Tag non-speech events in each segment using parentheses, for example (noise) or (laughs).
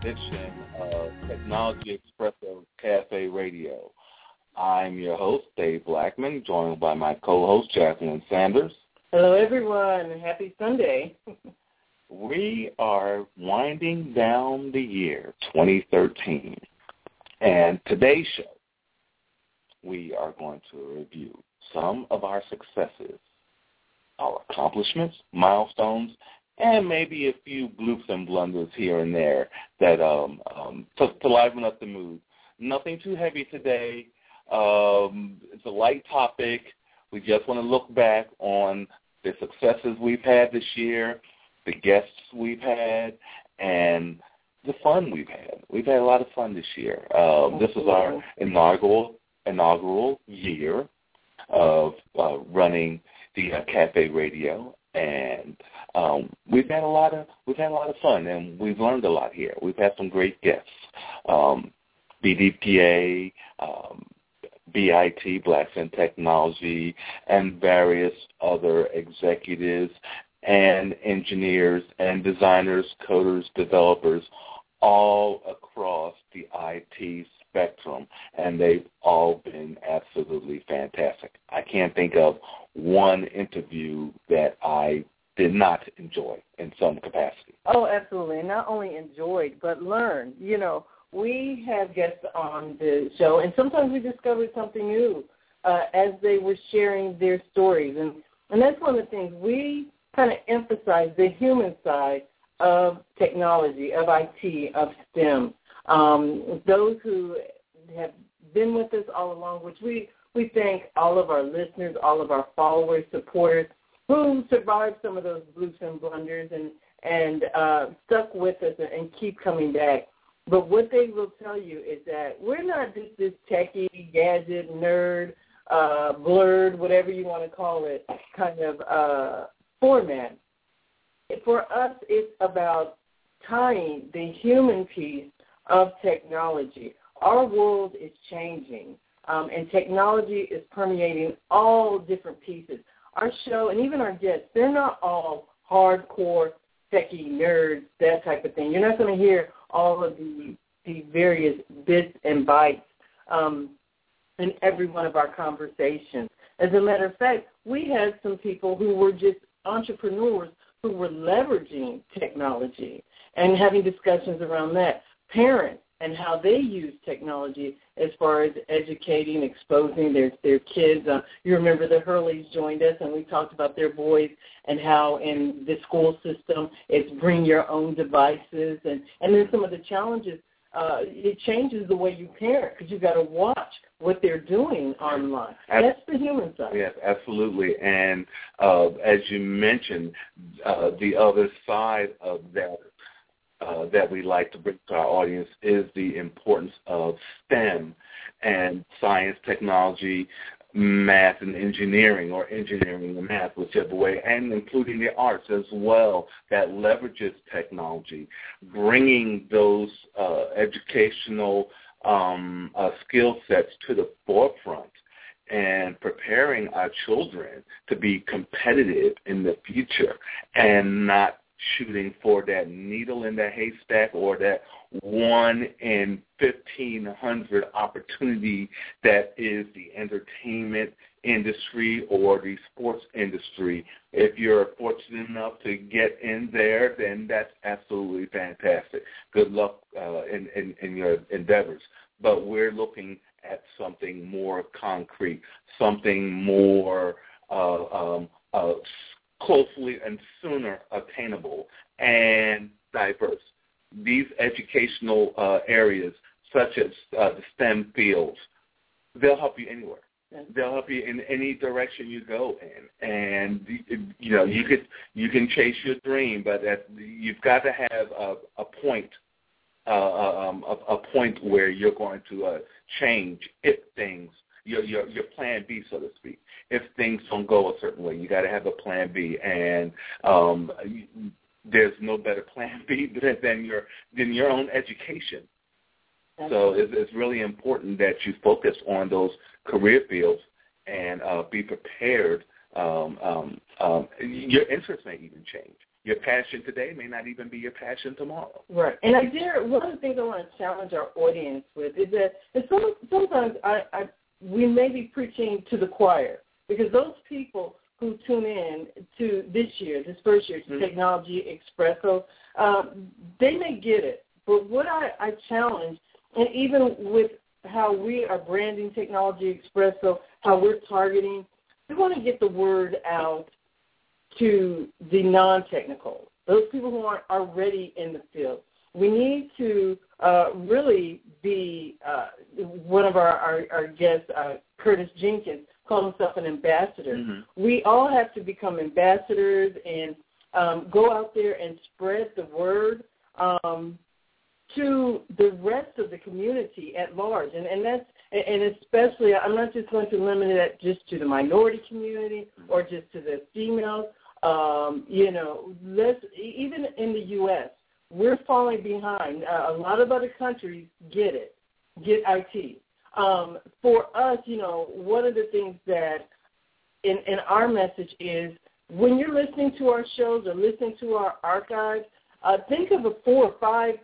Edition of Technology Espresso Cafe Radio. I'm your host, Dave Blackman, joined by my co-host, Jacqueline Sanders. Hello, everyone. Happy Sunday. (laughs) We are winding down the year 2013. And today's show, we are going to review some of our successes, our accomplishments, milestones, and maybe a few bloops and blunders here and there that um, um, to, to liven up the mood. Nothing too heavy today. Um, it's a light topic. We just want to look back on the successes we've had this year, the guests we've had, and the fun we've had. We've had a lot of fun this year. Um, this is our inaugural inaugural year of uh, running the uh, Cafe Radio, and um, we've had a lot of we've had a lot of fun, and we've learned a lot here. We've had some great guests, um, BDPA, um, BIT, Blacks in Technology, and various other executives and engineers and designers, coders, developers, all across the IT spectrum, and they've all been absolutely fantastic. I can't think of one interview that I did not enjoy in some capacity. Oh, absolutely. And not only enjoyed, but learned. You know, we have guests on the show, and sometimes we discovered something new uh, as they were sharing their stories. And, and that's one of the things we kind of emphasize the human side of technology, of IT, of STEM. Um, those who have been with us all along, which we, we thank all of our listeners, all of our followers, supporters, who survived some of those and blunders and, and uh, stuck with us and, and keep coming back. But what they will tell you is that we're not just this techie, gadget, nerd, uh, blurred, whatever you want to call it, kind of uh, format. For us, it's about tying the human piece of technology. Our world is changing, um, and technology is permeating all different pieces. Our show and even our guests, they're not all hardcore techie nerds, that type of thing. You're not going to hear all of the, the various bits and bytes um, in every one of our conversations. As a matter of fact, we had some people who were just entrepreneurs who were leveraging technology and having discussions around that. Parents and how they use technology as far as educating, exposing their their kids. Uh, you remember the Hurleys joined us, and we talked about their boys and how in the school system it's bring your own devices, and and then some of the challenges. Uh, it changes the way you parent because you've got to watch what they're doing online. That's the human side. Yes, absolutely. And uh, as you mentioned, uh, the other side of that uh, that we like to bring to our audience is the importance of STEM and science, technology, math and engineering or engineering and math, whichever way, and including the arts as well that leverages technology, bringing those uh, educational um, uh, skill sets to the forefront and preparing our children to be competitive in the future and not shooting for that needle in the haystack or that one in 1500 opportunity that is the entertainment industry or the sports industry. If you're fortunate enough to get in there, then that's absolutely fantastic. Good luck uh, in, in, in your endeavors. But we're looking at something more concrete, something more uh, um, uh, closely and sooner attainable and diverse. These educational uh, areas, such as uh, the STEM fields, they'll help you anywhere. They'll help you in any direction you go in, and you know you could you can chase your dream, but that, you've got to have a, a point, uh, um, a, a point where you're going to uh, change if things your your your plan B, so to speak. If things don't go a certain way, you got to have a plan B, and um, there's no better plan (laughs) B than your than your own education. So it's, it's really important that you focus on those career fields and uh, be prepared. Um, um, um, your interests may even change. Your passion today may not even be your passion tomorrow. Right. And I dare one of the things I want to challenge our audience with is that and some, sometimes I, I we may be preaching to the choir because those people who tune in to this year, this first year, to mm-hmm. Technology Expresso, um, they may get it. But what I, I challenge, and even with how we are branding Technology Expresso, how we're targeting, we want to get the word out to the non-technical, those people who aren't already in the field. We need to uh, really be uh, one of our, our, our guests, uh, Curtis Jenkins, called himself an ambassador. Mm-hmm. We all have to become ambassadors and um, go out there and spread the word um, to the rest of the community at large. And, and that's and especially, I'm not just going to limit it just to the minority community or just to the females. Um, you know, let's even in the U.S we're falling behind. Uh, a lot of other countries get it, get IT. Um, for us, you know, one of the things that in, in our message is when you're listening to our shows or listening to our archives, uh, think of a four or five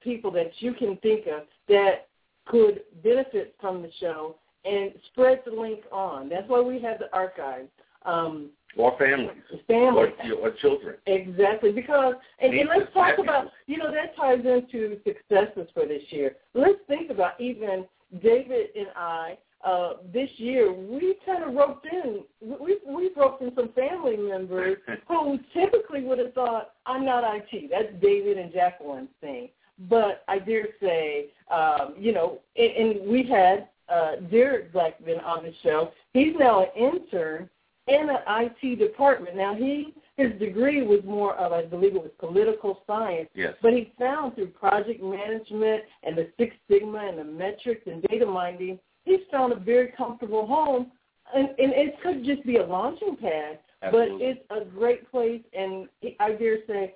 people that you can think of that could benefit from the show and spread the link on. That's why we have the archives. Um, or families, families, or, or children. Exactly, because and, and let's talk about you know that ties into successes for this year. Let's think about even David and I. Uh, this year, we kind of roped in. We we roped in some family members (laughs) who typically would have thought, "I'm not IT." That's David and Jacqueline's thing. But I dare say, um, you know, and, and we had uh, Derek Blackman on the show. He's now an intern in an IT department. Now he his degree was more of I believe it was political science. Yes. But he found through project management and the Six Sigma and the metrics and data mining, he's found a very comfortable home. And, and it could just be a launching pad, Absolutely. but it's a great place. And I dare say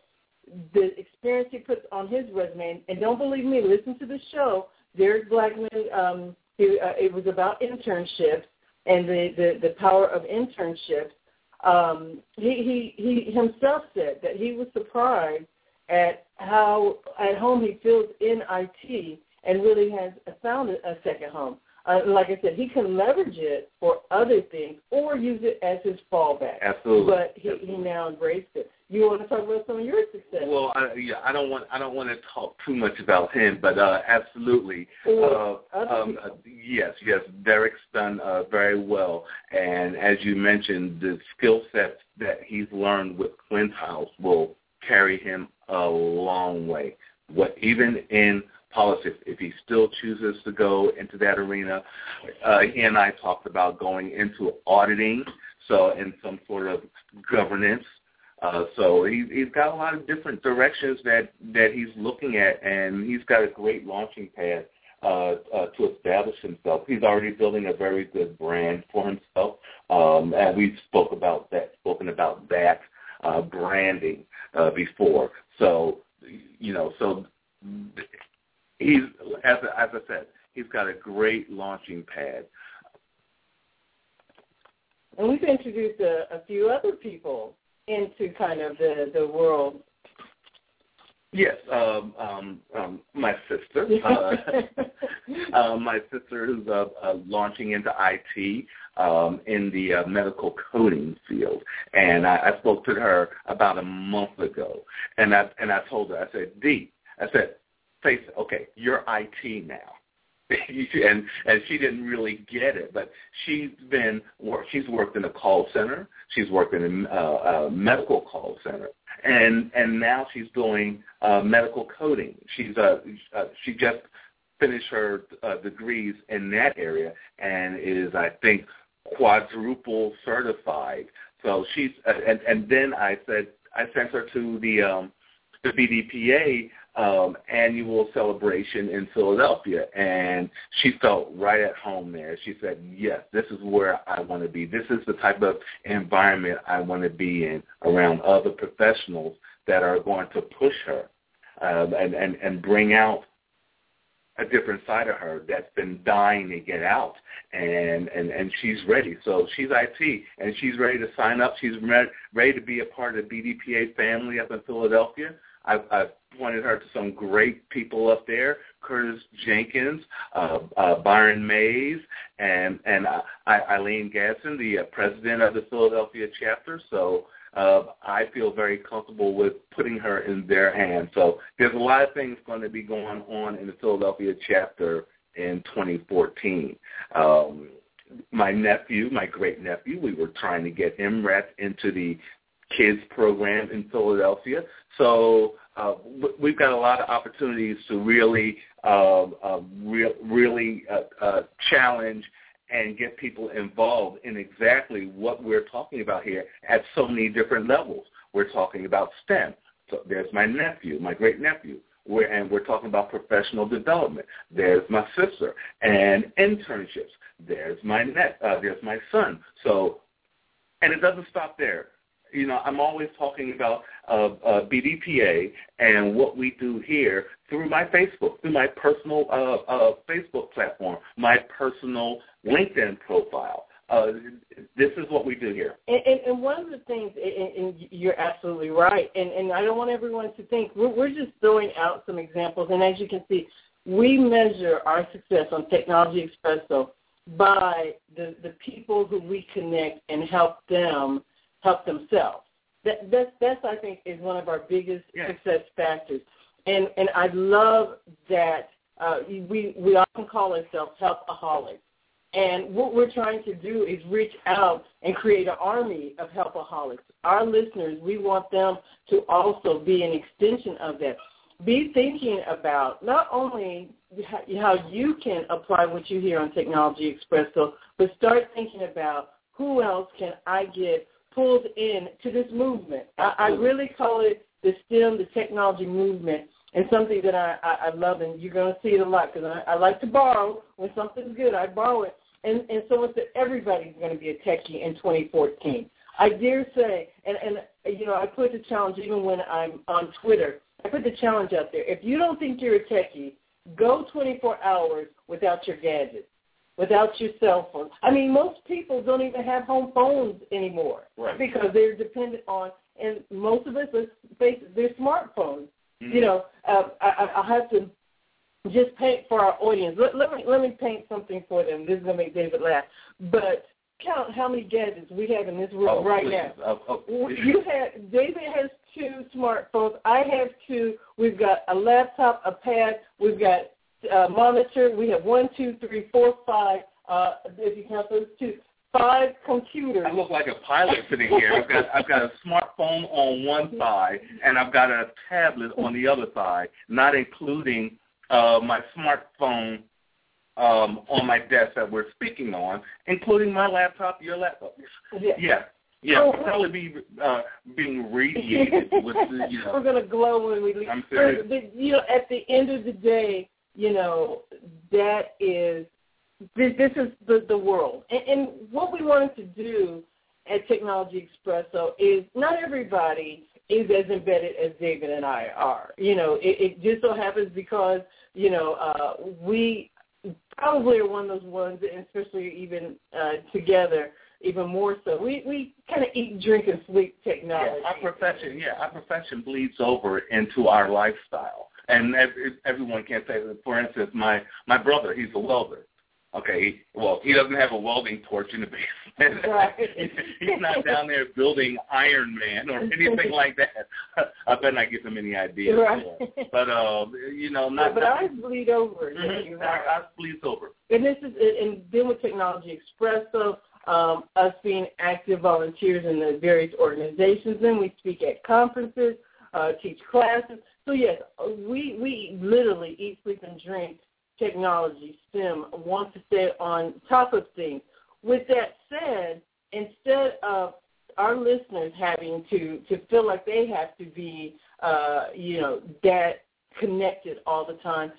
the experience he puts on his resume, and don't believe me, listen to the show. Derek Blackman, um, he, uh, it was about internships and the, the, the power of internships, um, he, he, he himself said that he was surprised at how at home he feels in IT and really has found a second home. Uh, like I said, he can leverage it for other things or use it as his fallback. Absolutely. But he, Absolutely. he now embraced it. You want to talk about some of your success? Well, I, yeah, I don't want I don't want to talk too much about him, but uh, absolutely. Uh, um, uh, yes, yes, Derek's done uh, very well, and as you mentioned, the skill sets that he's learned with Clint House will carry him a long way. What even in politics, if he still chooses to go into that arena, uh, he and I talked about going into auditing, so in some sort of governance uh, so he, he's got a lot of different directions that that he's looking at, and he's got a great launching pad uh, uh, to establish himself. He's already building a very good brand for himself, um, and we've spoke about that, spoken about that uh, branding uh, before. So, you know, so he's as as I said, he's got a great launching pad. And we've introduced a, a few other people into kind of the the world. Yes, um, um, um, my sister, (laughs) uh, (laughs) uh, my sister who's uh, uh, launching into IT um, in the uh, medical coding field, and I, I spoke to her about a month ago, and I and I told her, I said, D, I said, face it, okay, you're IT now. (laughs) and and she didn't really get it, but she's been she's worked in a call center, she's worked in a, a medical call center, and and now she's doing uh, medical coding. She's uh, uh she just finished her uh, degrees in that area and is I think quadruple certified. So she's uh, and and then I said I sent her to the um the BDPA um, annual celebration in Philadelphia, and she felt right at home there. She said, "Yes, this is where I want to be. This is the type of environment I want to be in, around other professionals that are going to push her um, and, and and bring out a different side of her that's been dying to get out and and and she's ready so she's IT and she's ready to sign up she's ready, ready to be a part of the BDPA family up in Philadelphia I've, I've pointed her to some great people up there, Curtis Jenkins, uh, uh, Byron Mays, and and uh, Eileen Gadsden, the uh, president of the Philadelphia chapter. So uh, I feel very comfortable with putting her in their hands. So there's a lot of things going to be going on in the Philadelphia chapter in 2014. Um, my nephew, my great nephew, we were trying to get him wrapped into the kids program in Philadelphia. So uh, we've got a lot of opportunities to really, uh, uh, re- really uh, uh, challenge and get people involved in exactly what we're talking about here at so many different levels. We're talking about STEM. So there's my nephew, my great nephew. We're, and we're talking about professional development. There's my sister and internships. There's my net. Uh, there's my son. So, and it doesn't stop there you know, I'm always talking about uh, uh, BDPA and what we do here through my Facebook, through my personal uh, uh, Facebook platform, my personal LinkedIn profile. Uh, this is what we do here. And, and, and one of the things, and, and you're absolutely right, and, and I don't want everyone to think we're, we're just throwing out some examples. And as you can see, we measure our success on Technology Expresso by the, the people who we connect and help them help themselves. That that's that's I think is one of our biggest yes. success factors. And and I love that uh, we we often call ourselves helpaholics. And what we're trying to do is reach out and create an army of helpaholics. Our listeners, we want them to also be an extension of that. Be thinking about not only how you can apply what you hear on Technology Expresso, but start thinking about who else can I get pulled in to this movement. I, I really call it the STEM, the technology movement, and something that I, I, I love, and you're going to see it a lot because I, I like to borrow. When something's good, I borrow it. And, and so it's that everybody's going to be a techie in 2014. I dare say, and, and you know, I put the challenge even when I'm on Twitter. I put the challenge out there. If you don't think you're a techie, go 24 hours without your gadgets without your cell phone. I mean, most people don't even have home phones anymore right. because they're dependent on, and most of us, let's face it, they're smartphones. Mm-hmm. You know, uh, I, I have to just paint for our audience. Let, let me let me paint something for them. This is gonna make David laugh, but count how many gadgets we have in this room oh, right please. now. Oh, oh. You have David has two smartphones. I have two. We've got a laptop, a pad. We've got uh, monitor. We have one, two, three, four, five. Uh, if you count those two, five computers. I look like a pilot sitting here. I've got I've got a smartphone on one side and I've got a tablet on the other side, not including uh, my smartphone um, on my desk that we're speaking on, including my laptop, your laptop. Yeah. yeah. Yeah, oh, probably be uh, being radiated with the, you (laughs) know. We're gonna glow when we leave. I'm serious. But, you know, at the end of the day, you know, that is this, this is the, the world. And, and what we wanted to do at Technology Expresso is not everybody is as embedded as David and I are. You know, it, it just so happens because, you know, uh, we probably are one of those ones, and especially even uh, together, even more so. We we kind of eat, drink, and sleep technology. Yeah, our profession, yeah, our profession bleeds over into our lifestyle, and every, everyone can't say. For instance, my my brother, he's a welder. Okay, well, he doesn't have a welding torch in the (laughs) basement. Right. (laughs) He's not down there building Iron Man or (laughs) anything like that. I bet not give him any ideas. Right. But uh, you know, not. but I bleed over. Mm-hmm. you know. Our, ours bleeds over. And this is and then with Technology Expresso, um, us being active volunteers in the various organizations. Then we speak at conferences, uh, teach classes. So yes, we we literally eat, sleep, and drink technology, STEM, want to stay on top of things. With that said, instead of our listeners having to, to feel like they have to be, uh, you know, that connected all the time,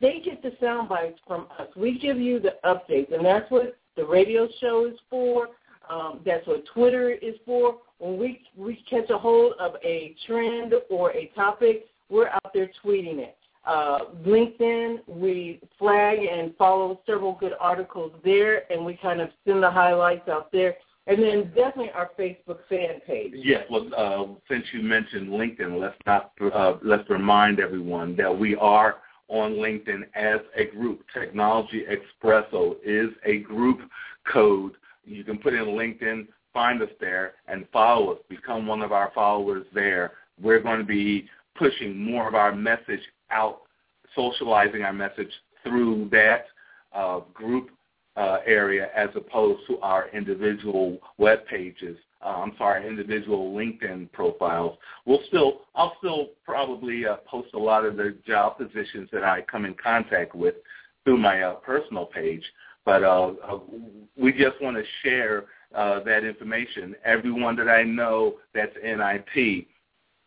they get the sound bites from us. We give you the updates, and that's what the radio show is for. Um, that's what Twitter is for. When we we catch a hold of a trend or a topic, we're out there tweeting it. Uh, LinkedIn, we flag and follow several good articles there, and we kind of send the highlights out there. And then definitely our Facebook fan page. Yes. Well, uh, since you mentioned LinkedIn, let's not uh, let's remind everyone that we are on LinkedIn as a group. Technology Expresso is a group code. You can put in LinkedIn, find us there, and follow us. Become one of our followers there. We're going to be pushing more of our message out, socializing our message through that uh, group uh, area as opposed to our individual web pages. Uh, I'm sorry, individual LinkedIn profiles. We'll still, I'll still probably uh, post a lot of the job positions that I come in contact with through my uh, personal page. But uh, uh, we just want to share uh, that information. Everyone that I know that's in IT,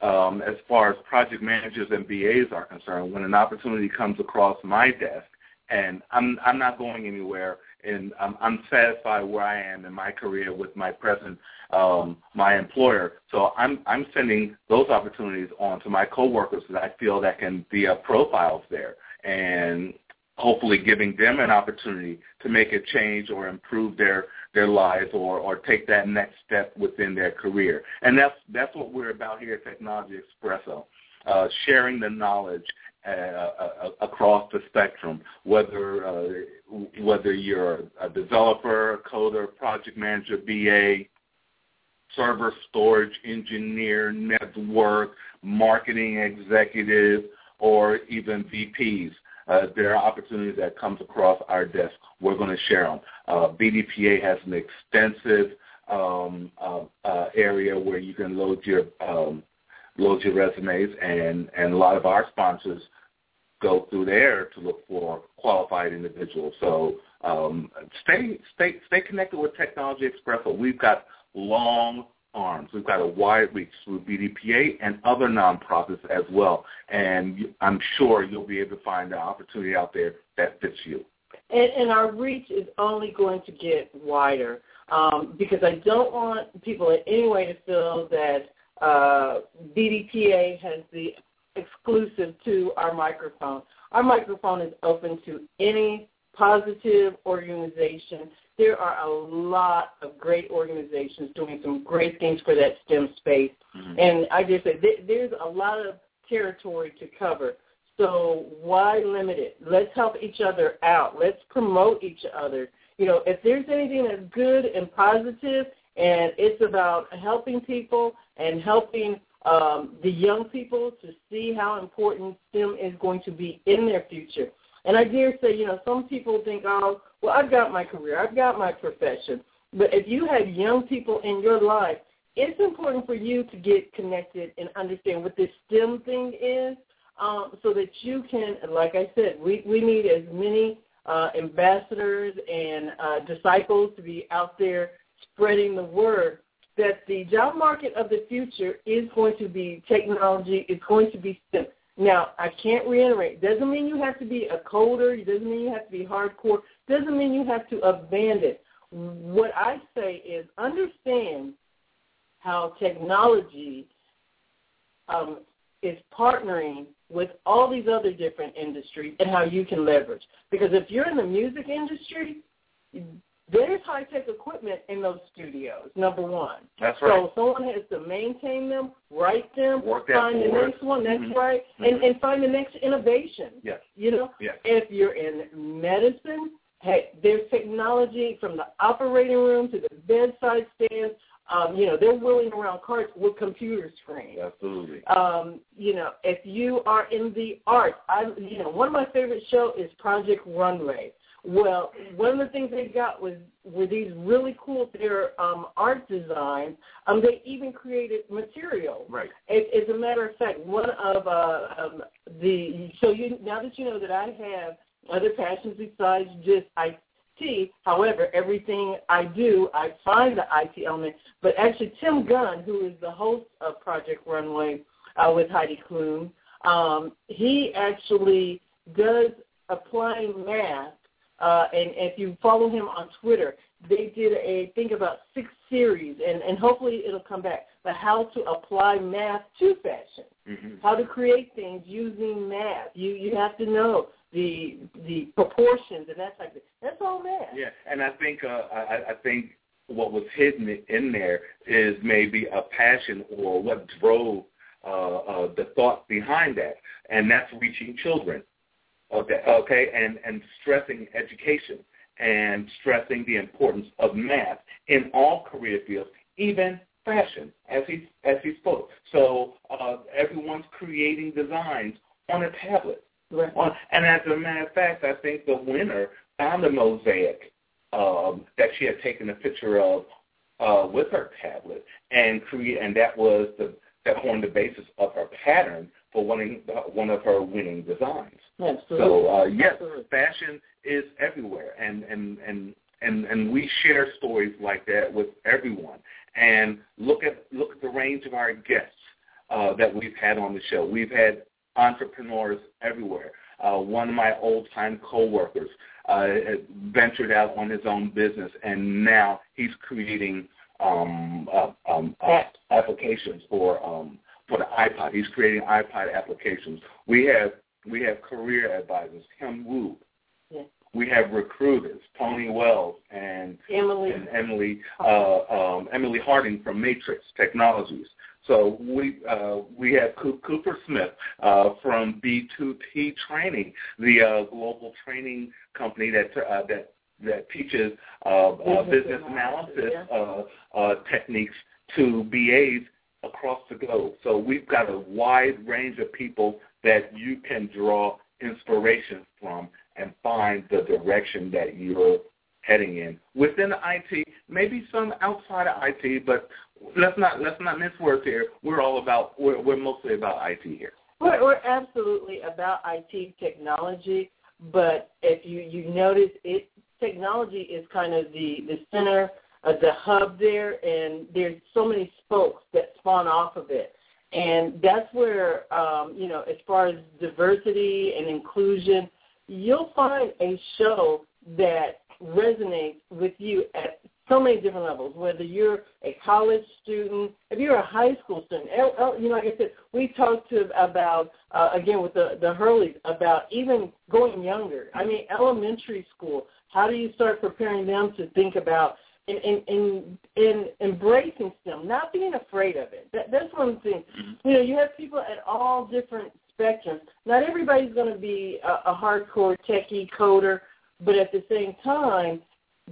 um, as far as project managers and BAs are concerned, when an opportunity comes across my desk, and I'm I'm not going anywhere, and I'm, I'm satisfied where I am in my career with my present um, my employer. So I'm I'm sending those opportunities on to my coworkers that I feel that can be up profiles there, and hopefully giving them an opportunity to make a change or improve their their lives or or take that next step within their career. And that's that's what we're about here at Technology Expresso, uh, sharing the knowledge uh, uh, across the spectrum, whether uh, whether you're a developer, a coder, project manager, BA, server storage engineer, network, marketing executive, or even VPs. Uh, there are opportunities that comes across our desk. We're going to share them. Uh, BDPA has an extensive um, uh, uh, area where you can load your um, load your resumes, and and a lot of our sponsors go through there to look for qualified individuals. So um, stay stay stay connected with Technology Expresso. We've got long arms. We've got a wide reach through BDPA and other nonprofits as well. And I'm sure you'll be able to find an opportunity out there that fits you. And, and our reach is only going to get wider um, because I don't want people in any way to feel that uh, BDPA has the exclusive to our microphone. Our microphone is open to any positive organization. There are a lot of great organizations doing some great things for that STEM space. Mm-hmm. And I just say th- there's a lot of territory to cover. So why limit it? Let's help each other out. Let's promote each other. You know, if there's anything that's good and positive and it's about helping people and helping um, the young people to see how important STEM is going to be in their future. And I dare say, you know, some people think, oh, well, I've got my career, I've got my profession. But if you have young people in your life, it's important for you to get connected and understand what this STEM thing is um, so that you can, like I said, we, we need as many uh, ambassadors and uh, disciples to be out there spreading the word that the job market of the future is going to be technology, it's going to be STEM. Now, I can't reiterate. Doesn't mean you have to be a coder. Doesn't mean you have to be hardcore. Doesn't mean you have to abandon. What I say is understand how technology um, is partnering with all these other different industries and how you can leverage. Because if you're in the music industry, high equipment in those studios. Number one. That's right. So someone has to maintain them, write them, Work find the next one. That's Mhm. right, and and find the next innovation. Yes. You know, Yes. if you're in medicine, hey, there's technology from the operating room to the bedside stands. Um, you know, they're wheeling around carts with computer screens Absolutely. um, you know, if you are in the arts, I, you know, one of my favorite show is Project Runway. Well, one of the things they got was were these really cool their um, art designs. Um, they even created material. Right. As, as a matter of fact, one of uh, um, the so you now that you know that I have other passions besides just IT. However, everything I do, I find the IT element. But actually, Tim Gunn, who is the host of Project Runway uh, with Heidi Klum, um, he actually does applying math. Uh, and if you follow him on Twitter, they did a think about six series, and, and hopefully it'll come back. But how to apply math to fashion, hmm how to create things using math. You you have to know the the proportions and that type of thing. That's all math. Yeah, and I think uh, I, I think what was hidden in there is maybe a passion or what drove uh, uh, the thought behind that, and that's reaching children. Okay, okay, and and stressing education and stressing the importance of math in all career fields, even fashion, as he as he spoke. So uh, everyone's creating designs on a tablet. Right. And as a matter of fact, I think the winner found a mosaic um, that she had taken a picture of uh, with her tablet, and create, and that was the that formed the basis of her pattern for winning uh, one of her winning designs. Absolutely. So uh, yes, Absolutely. fashion is everywhere, and and and and and we share stories like that with everyone. And look at look at the range of our guests uh, that we've had on the show. We've had entrepreneurs everywhere. Uh, one of my old time coworkers uh, ventured out on his own business, and now he's creating um, uh, um, uh, applications for um, for the iPod. He's creating iPod applications. We have we have career advisors, Kim Wu. Yeah. We have recruiters, Tony Wells and Emily. and Emily uh, um, Emily Harding from Matrix Technologies. So we uh, we have Cooper Smith uh, from B2T Training, the uh, global training company that uh, that that teaches uh, uh, Business business analysis, analysis uh, uh, techniques to BAs across the globe. So we've got a wide range of people that you can draw inspiration from and find the direction that you're heading in within IT, maybe some outside of IT, but let's not let's not mince words here. We're all about we're we're mostly about IT here. We're, we're absolutely about IT technology, but if you you notice, it technology is kind of the the center, uh, the hub there, and there's so many spokes that spawn off of it, and that's where um, you know, as far as diversity and inclusion, you'll find a show that resonates with you at so many different levels, whether you're a college student, if you're a high school student. You know, like I said, we talked to about, uh, again, with the, the Hurleys, about even going younger. I mean, elementary school, how do you start preparing them to think about in, in, in, in embracing STEM, not being afraid of it. That, that's one thing. Mm-hmm. You know, you have people at all different spectrums. Not everybody's going to be a, a hardcore techie coder, but at the same time,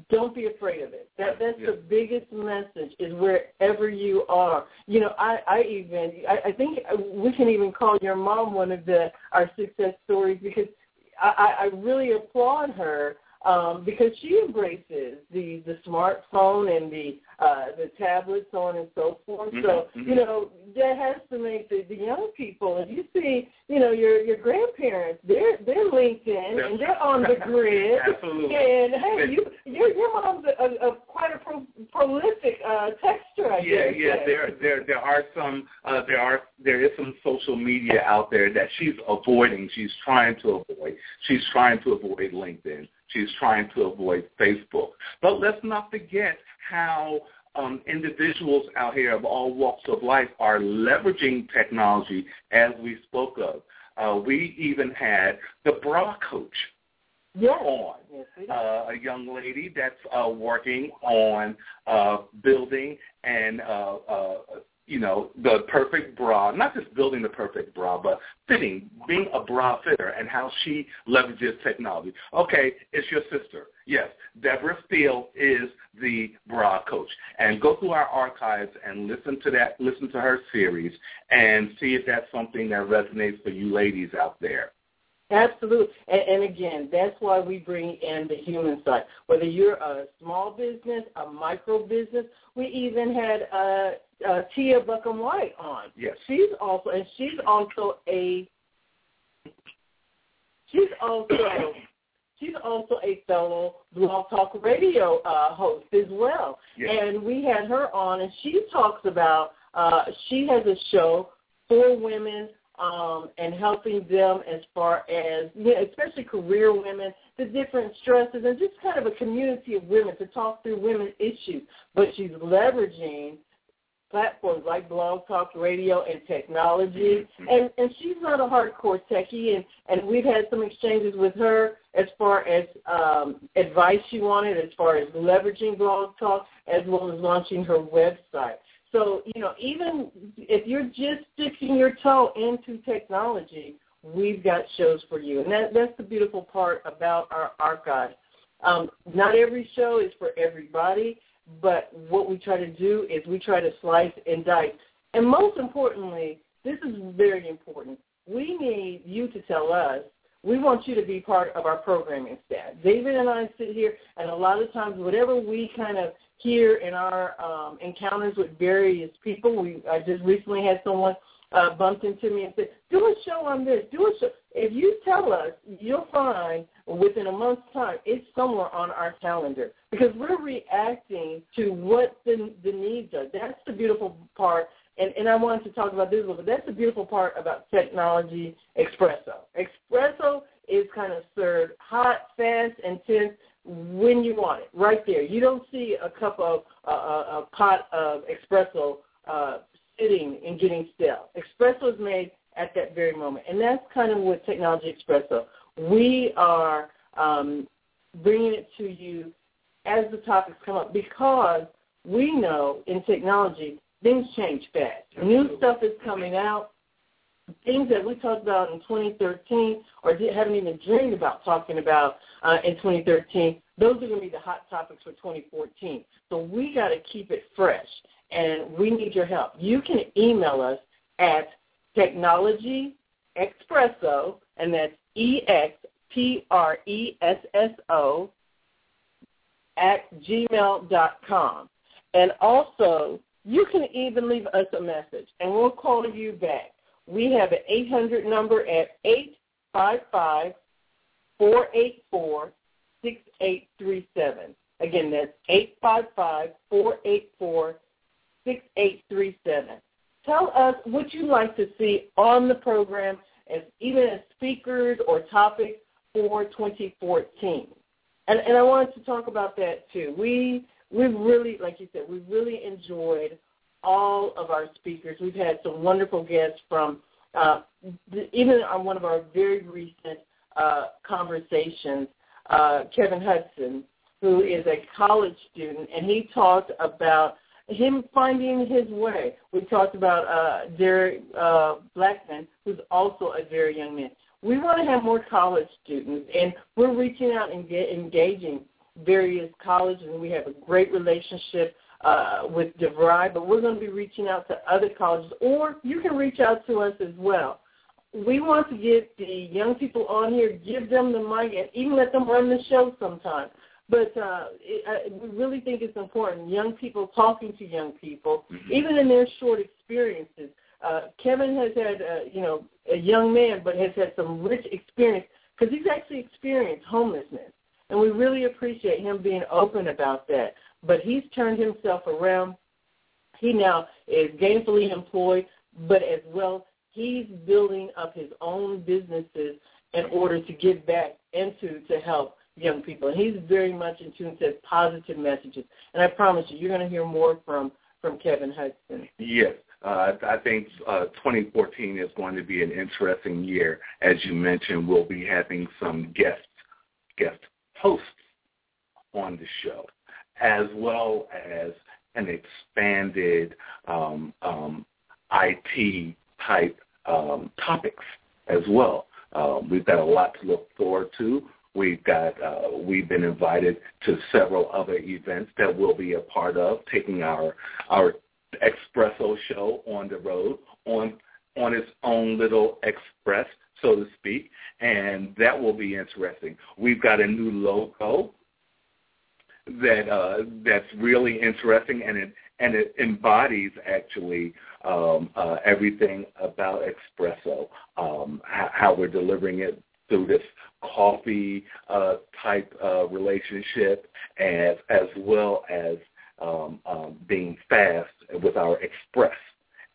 don't be afraid of it. That that's Yeah. the biggest message is wherever you are. You know, I I even I, I think we can even call your mom one of the our success stories because I, I I really applaud her um, because she embraces the the smartphone and the uh, the tablet, so on and so forth. Mhm, So mhm. you know that has to make the, the young people. And you see, you know, your your grandparents, they're they're linked in and they're on the (laughs) grid. Absolutely. And hey, you your your mom's a, a, a quite a pro, prolific uh, texter, I Yeah, guess. yeah. There, there, there are some. Uh, there are. There is some social media out there that she's avoiding, she's trying to avoid. She's trying to avoid LinkedIn. She's trying to avoid Facebook. But let's not forget how um, individuals out here of all walks of life are leveraging technology as we spoke of. Uh, we even had the bra coach yes. on. Yes. Uh, a young lady that's uh, working on uh, building and uh, uh, you know the perfect bra, not just building the perfect bra, but fitting, being a bra fitter, and how she leverages technology. Okay, it's your sister. Yes, Deborah Steele is the bra coach, and go through our archives and listen to that, listen to her series, and see if that's something that resonates for you ladies out there. Absolutely. And, and again, that's why we bring in the human side. Whether you're a small business, a micro business, we even had uh, uh, Tia Buckham White on. Yes. She's also, and she's also a, she's also, she's also a fellow Blog Talk Radio uh, host as well. Yes. And we had her on, and she talks about, uh, she has a show for women um, and helping them as far as, you know, especially career women, the different stresses, and just kind of a community of women to talk through women's issues. But she's leveraging platforms like Blog Talk Radio and technology, and and she's not a hardcore techie, and and we've had some exchanges with her as far as um, advice she wanted, as far as leveraging Blog Talk, as well as launching her website. So, you know, even if you're just sticking your toe into technology, we've got shows for you. And that, that's the beautiful part about our archive. Um, not every show is for everybody, but what we try to do is we try to slice and dice. And most importantly, this is very important. We need you to tell us we want you to be part of our programming staff. David and I sit here, and a lot of times, whatever we kind of hear in our um, encounters with various people, we I just recently had someone uh, bumped into me and said, "Do a show on this. Do a show." If you tell us, you'll find within a month's time it's somewhere on our calendar because we're reacting to what the the needs are. That's the beautiful part and, and I wanted to talk about this a little bit. That's the beautiful part about technology espresso. Espresso is kind of served hot, fast, intense when you want it, right there. You don't see a cup of uh, a, pot of espresso uh, sitting and getting stale. Espresso is made at that very moment, and that's kind of what technology espresso. We are um, bringing it to you as the topics come up because we know in technology things change fast. New stuff is coming out. Things that we talked about in 2013 or haven't even dreamed about talking about uh, in 2013, those are going to be the hot topics for 2014. So we got to keep it fresh, and we need your help. You can email us at technologyexpresso, and that's E-X-P-R-E-S-S-O, at gmail.com. And also, you can even leave us a message, and we'll call you back. We have an 800 number at 855-484-6837. Again, that's 855-484-6837. Tell us what you'd like to see on the program, as even as speakers or topics for 2014. And, and I wanted to talk about that too. We we've really, like you said, we've really enjoyed all of our speakers. We've had some wonderful guests from uh, even on one of our very recent uh, conversations, uh, Kevin Hudson, who is a college student, and he talked about him finding his way. We talked about uh, Derek uh, Blackman, who's also a very young man. We want to have more college students, and we're reaching out and get, engaging various colleges, and we have a great relationship uh, with DeVry, but we're going to be reaching out to other colleges, or you can reach out to us as well. We want to get the young people on here, give them the mic, and even let them run the show sometime. But uh, it, uh, we really think it's important, young people talking to young people, mm-hmm. even in their short experiences. Uh, Kevin has had, uh, you know, a young man, but has had some rich experience because he's actually experienced homelessness. And we really appreciate him being open about that. But he's turned himself around. He now is gainfully employed, but as well he's building up his own businesses in order to give back and to, to help young people. And he's very much in tune to positive messages. And I promise you, you're going to hear more from, from Kevin Hudson. Yes. Uh, I think uh, 2014 is going to be an interesting year. As you mentioned, we'll be having some guests, guest hosts on the show, as well as an expanded um, um, IT type um, topics as well. Um, we've got a lot to look forward to. We've got uh, we've been invited to several other events that we'll be a part of, taking our our espresso show on the road on on its own little express, so to speak, and that will be interesting. We've got a new logo that uh, that's really interesting, and it and it embodies actually um, uh, everything about espresso, um, how, how we're delivering it through this coffee uh, type uh, relationship, as as well as um, um, being fast with our express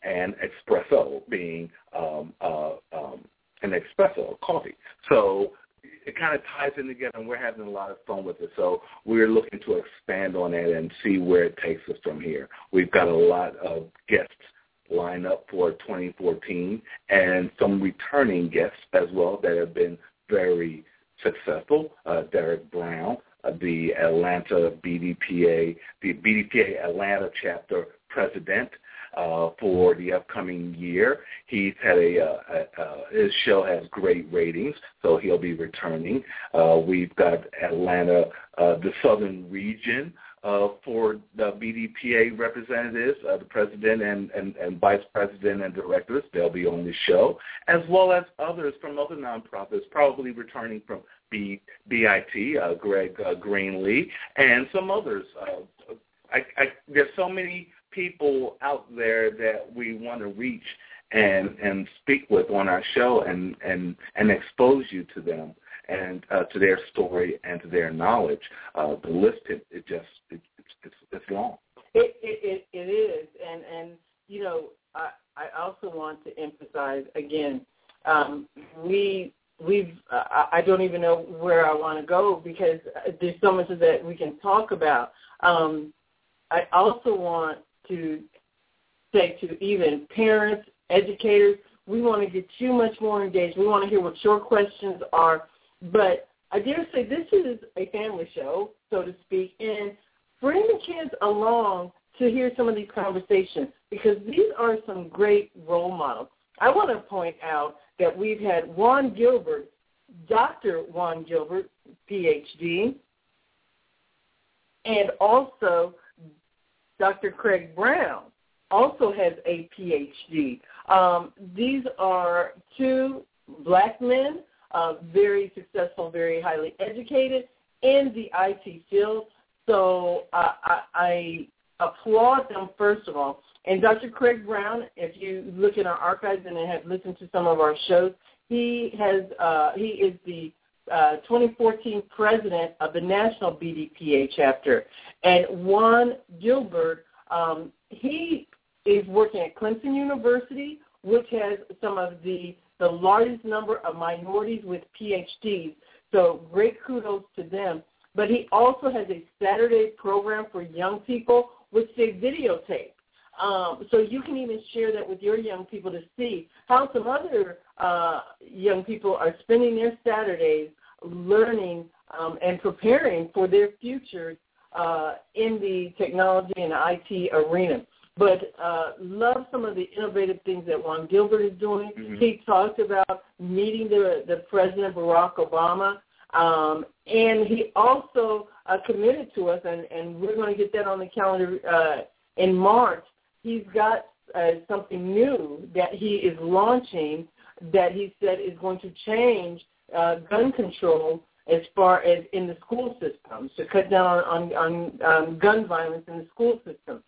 and espresso being um, uh, um, an espresso, coffee. So it kind of ties in together, and we're having a lot of fun with it. So we're looking to expand on it and see where it takes us from here. We've got a lot of guests lined up for 2014 and some returning guests as well that have been very successful. Uh, Derek Brown, uh, the Atlanta BDPA, the BDPA Atlanta chapter president uh, for the upcoming year. He's had a, uh, a, uh, his show has great ratings, so he'll be returning. Uh, we've got Atlanta, the Southern region uh, for the BDPA representatives, uh, the president and, and, and vice president and directors. They'll be on the show, as well as others from other nonprofits, probably returning from B, B2T, uh, Greg uh, Greenlee, and some others. Uh, I, I, there's so many people out there that we want to reach and and speak with on our show and and and expose you to them and uh, to their story and to their knowledge. Uh, the list it, it just it, it's it's long. It, it it is, and and you know I I also want to emphasize again um, we we've uh, I don't even know where I want to go because there's so much that we can talk about. Um, I also want to say to even parents, educators, we want to get you much more engaged. We want to hear what your questions are. But I dare say this is a family show, so to speak, and bring the kids along to hear some of these conversations because these are some great role models. I want to point out that we've had Juan Gilbert, Dr. Juan Gilbert, PhD, and also Dr. Craig Brown also has a PhD. Um, these are two black men, uh, very successful, very highly educated in the IT field. So uh, I, I applaud them, first of all. And Dr. Craig Brown, if you look in our archives and have listened to some of our shows, he has uh, he is the uh, 2014 president of the National BDPA chapter. And Juan Gilbert, um, he is working at Clemson University, which has some of the, the largest number of minorities with PhDs. So great kudos to them. But he also has a Saturday program for young people, which they videotape. Um, so you can even share that with your young people to see how some other uh, young people are spending their Saturdays learning um, and preparing for their futures uh, in the technology and IT arena. But uh, love some of the innovative things that Juan Gilbert is doing. Mm-hmm. He talked about meeting the the President Barack Obama, um, and he also uh, committed to us, and, and we're going to get that on the calendar uh, in March. He's got uh, something new that he is launching that he said is going to change uh, gun control as far as in the school systems to cut down on, on, on um, gun violence in the school system.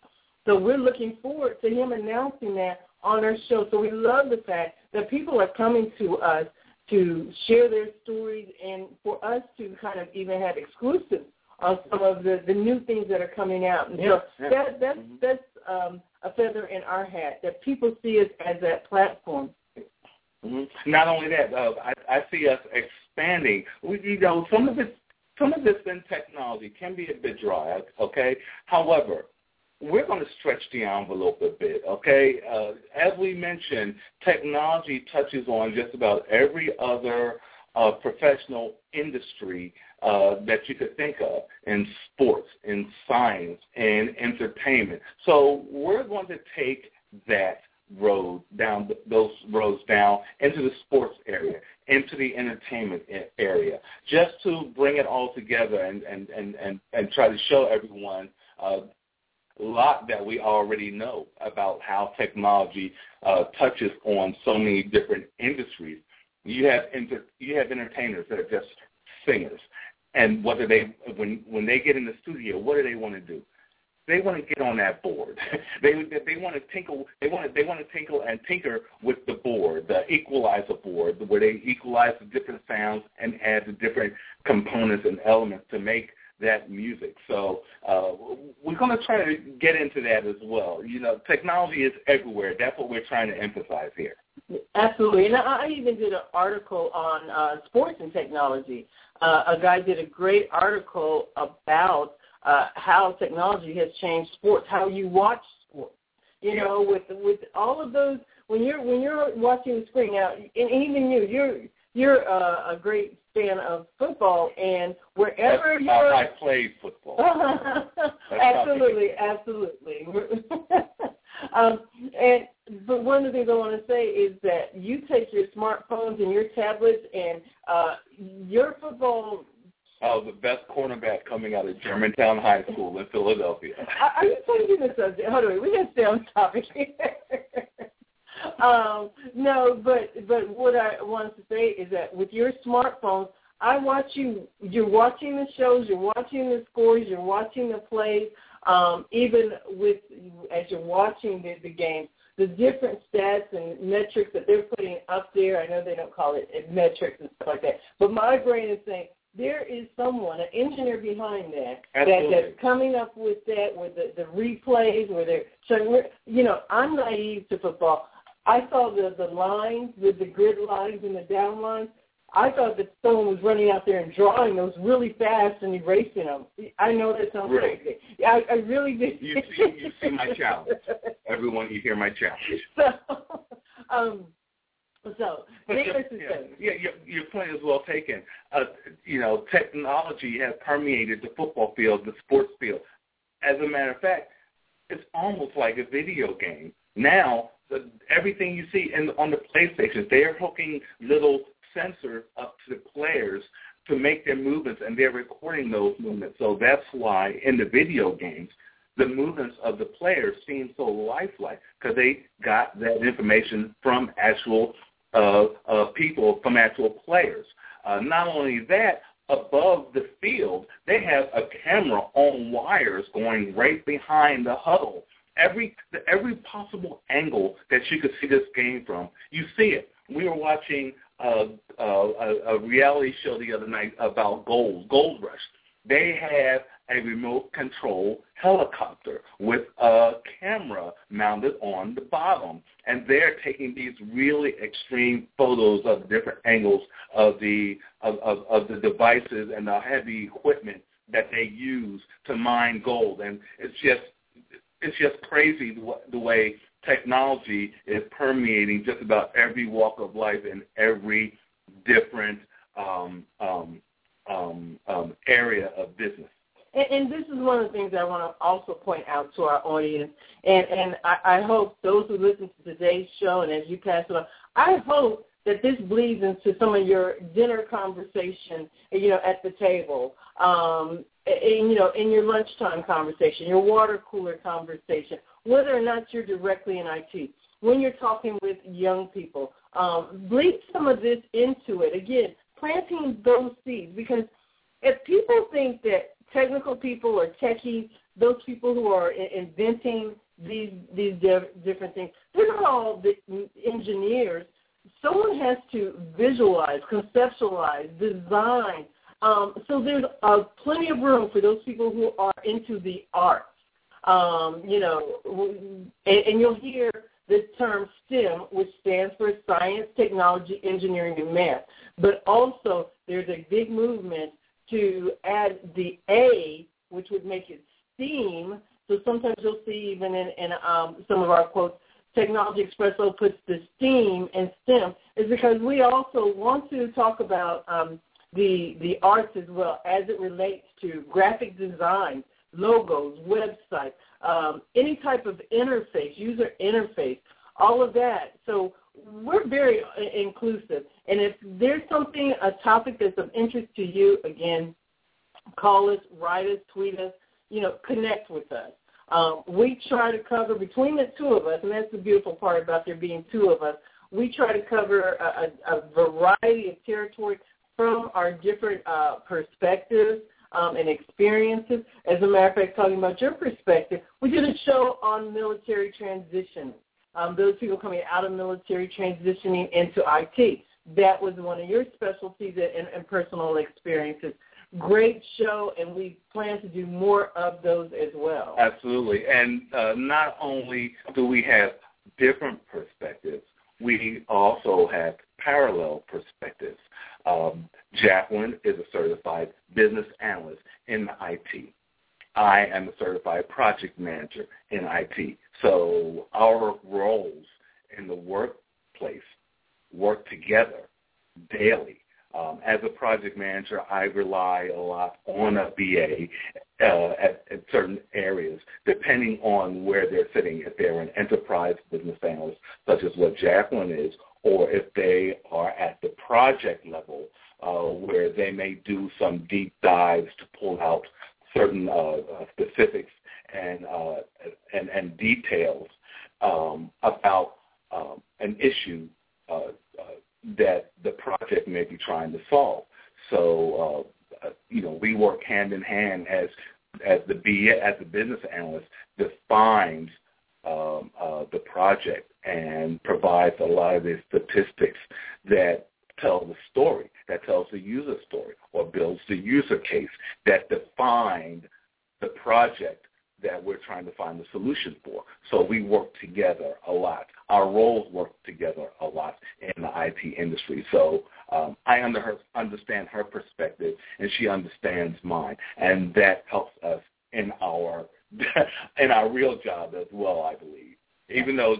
So we're looking forward to him announcing that on our show. So we love the fact that people are coming to us to share their stories and for us to kind of even have exclusives on some of the, the new things that are coming out. And yeah, so yeah. that, that's, mm-hmm. that's um, a feather in our hat, that people see us as that platform Mm-hmm. Not only that, uh, I, I see us expanding. We, you know, some of this, some of this in technology can be a bit dry. Okay, however, we're going to stretch the envelope a bit, okay? Uh, as we mentioned, technology touches on just about every other uh, professional industry uh, that you could think of in sports, in science, in entertainment. So we're going to take that road down those roads down into the sports area, into the entertainment area, just to bring it all together and and and and, and try to show everyone uh, lot that we already know about how technology uh, touches on so many different industries. You have inter- you have entertainers that are just singers, and whether they when when they get in the studio, what do they want to do? They want to get on that board. (laughs) they they want to tinkle. They want to they want to tinkle and tinker with the board, the equalizer board, where they equalize the different sounds and add the different components and elements to make that music. So uh, we're going to try to get into that as well. You know, technology is everywhere. That's what we're trying to emphasize here. Absolutely. And I even did an article on uh, sports and technology. Uh, a guy did a great article about uh, how technology has changed sports, how you watch sports. You know, with with all of those when you're when you're watching the screen now, and even you, you're you're uh, a great fan of football, and wherever That's you're, I played (laughs) football. absolutely, absolutely. (laughs) um, and but one of the things I want to say is that you take your smartphones and your tablets, and uh, your football. Oh, the best cornerback coming out of Germantown High School in Philadelphia. Are you changing the subject? Hold on, we got to stay on topic here. (laughs) um, no, but but what I wanted to say is that with your smartphones, I watch you. You're watching the shows. You're watching the scores. You're watching the plays. Um, even with as you're watching the, the games, the different stats and metrics that they're putting up there. I know they don't call it metrics and stuff like that, but my brain is saying there is someone, an engineer behind that, that that's coming up with that, with the, the replays, where they're so. You know, I'm naive to football. I saw the the lines with the grid lines and the down lines. I thought that someone was running out there and drawing those really fast and erasing them. I know that sounds Really? crazy. I, I really did. You see, you see my challenge. Everyone, you hear my challenge. (laughs) So, um, so But (laughs) your, yeah, yeah, your, your point is well taken. Uh, you know, technology has permeated the football field, the sports field. As a matter of fact, it's almost like a video game. Now, the, everything you see in, on the PlayStation, they're hooking little sensors up to the players to make their movements, and they're recording those movements. So that's why in the video games, the movements of the players seem so lifelike because they got that information from actual uh, uh, people, from actual players. Uh, not only that, above the field, they have a camera on wires going right behind the huddle. Every every possible angle that you could see this game from, you see it. We were watching uh, a, a reality show the other night about gold, Gold Rush. They have a remote control helicopter with a camera mounted on the bottom. And they're taking these really extreme photos of different angles of the of, of, of the devices and the heavy equipment that they use to mine gold. And it's just it's just crazy the, way technology is permeating just about every walk of life and every different um, um, um, um, area of business. and, and this is one of the things I want to also point out to our audience, and and I, I hope those who listen to today's show and as you pass it on, I hope that this bleeds into some of your dinner conversation, you know, at the table, um, in, you know, in your lunchtime conversation, your water cooler conversation, whether or not you're directly in IT, when you're talking with young people, um, bleed some of this into it. Again, planting those seeds because if people think that technical people or techies, those people who are inventing these these different things, they're not all the engineers. Someone has to visualize, conceptualize, design. Um, so there's uh, plenty of room for those people who are into the arts. Um, you know, and, and you'll hear the term STEM, which stands for Science, Technology, Engineering, and Math. But also, there's a big movement to add the A, which would make it STEAM. So sometimes you'll see even in, in um, some of our quotes, Technology Expresso puts the STEAM and STEM, is because we also want to talk about um, the the arts as well as it relates to graphic design, logos, websites, um, any type of interface, user interface, all of that. So we're very inclusive. And if there's something, a topic that's of interest to you, again, call us, write us, tweet us, you know, connect with us. Um, we try to cover between the two of us, and that's the beautiful part about there being two of us. We try to cover a, a, a variety of territory from our different uh, perspectives um, and experiences. As a matter of fact, talking about your perspective, we did a show on military transition. Um, those people coming out of military transitioning into IT. That was one of your specialties and, and personal experiences. Great show, and we plan to do more of those as well. Absolutely. And uh, not only do we have different perspectives, we also have parallel perspectives. Um, Jacqueline is a certified business analyst in IT. I am a certified project manager in IT. So our roles in the workplace work together daily. Um, as a project manager, I rely a lot on a BA uh, at, at certain areas, depending on where they're sitting. If they're an enterprise business analyst, such as what Jacqueline is, or if they are at the project level, uh, where they may do some deep dives to pull out certain uh, uh, specifics and, uh, and, and details um, about um, an issue uh, that the project may be trying to solve. So, uh, you know, we work hand in hand as as the B as the business analyst defines um, uh, the project and provides a lot of the statistics that tell the story, that tells the user story, or builds the user case that defined the project that we're trying to find the solution for. So we work together a lot. Our roles work together a lot in the IT industry. So um, I under her, understand her perspective, and she understands mine, and that helps us in our (laughs) in our real job as well. I believe, even though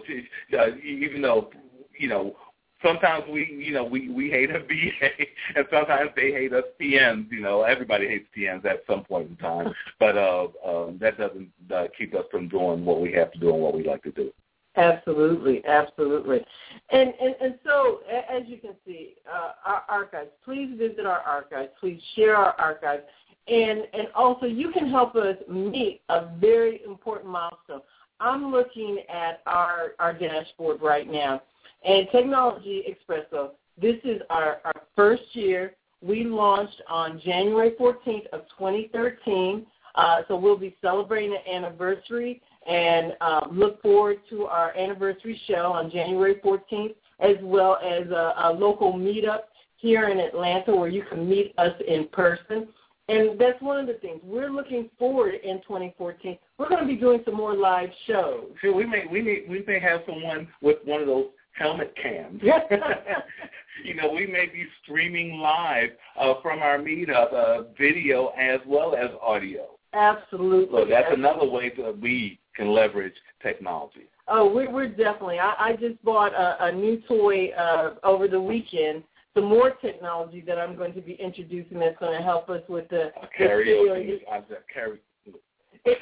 (laughs) even though you know sometimes we, you know, we we hate a (laughs) BA, and sometimes they hate us PMs. You know, everybody hates PMs at some point in time, (laughs) but uh, um, that doesn't uh, keep us from doing what we have to do and what we like to do. Absolutely, absolutely, and and and so as you can see, uh, our archives. Please visit our archives. Please share our archives, and and also you can help us meet a very important milestone. I'm looking at our our dashboard right now and Technology Expresso, this is our, our first year. We launched on January 14th of 2013. Uh, so we'll be celebrating the anniversary and uh, look forward to our anniversary show on January 14th, as well as a, a local meetup here in Atlanta where you can meet us in person. And that's one of the things we're looking forward in 2014. We're going to be doing some more live shows. Sure, we may we may we may have someone with one of those helmet cams. (laughs) you know, we may be streaming live uh, from our meetup, uh, video as well as audio. Absolutely. So that's another way that we can leverage technology. Oh, we're, we're definitely. I, I just bought a, a new toy uh, over the weekend. Some more technology that I'm going to be introducing that's going to help us with the, a karaoke. The carry, so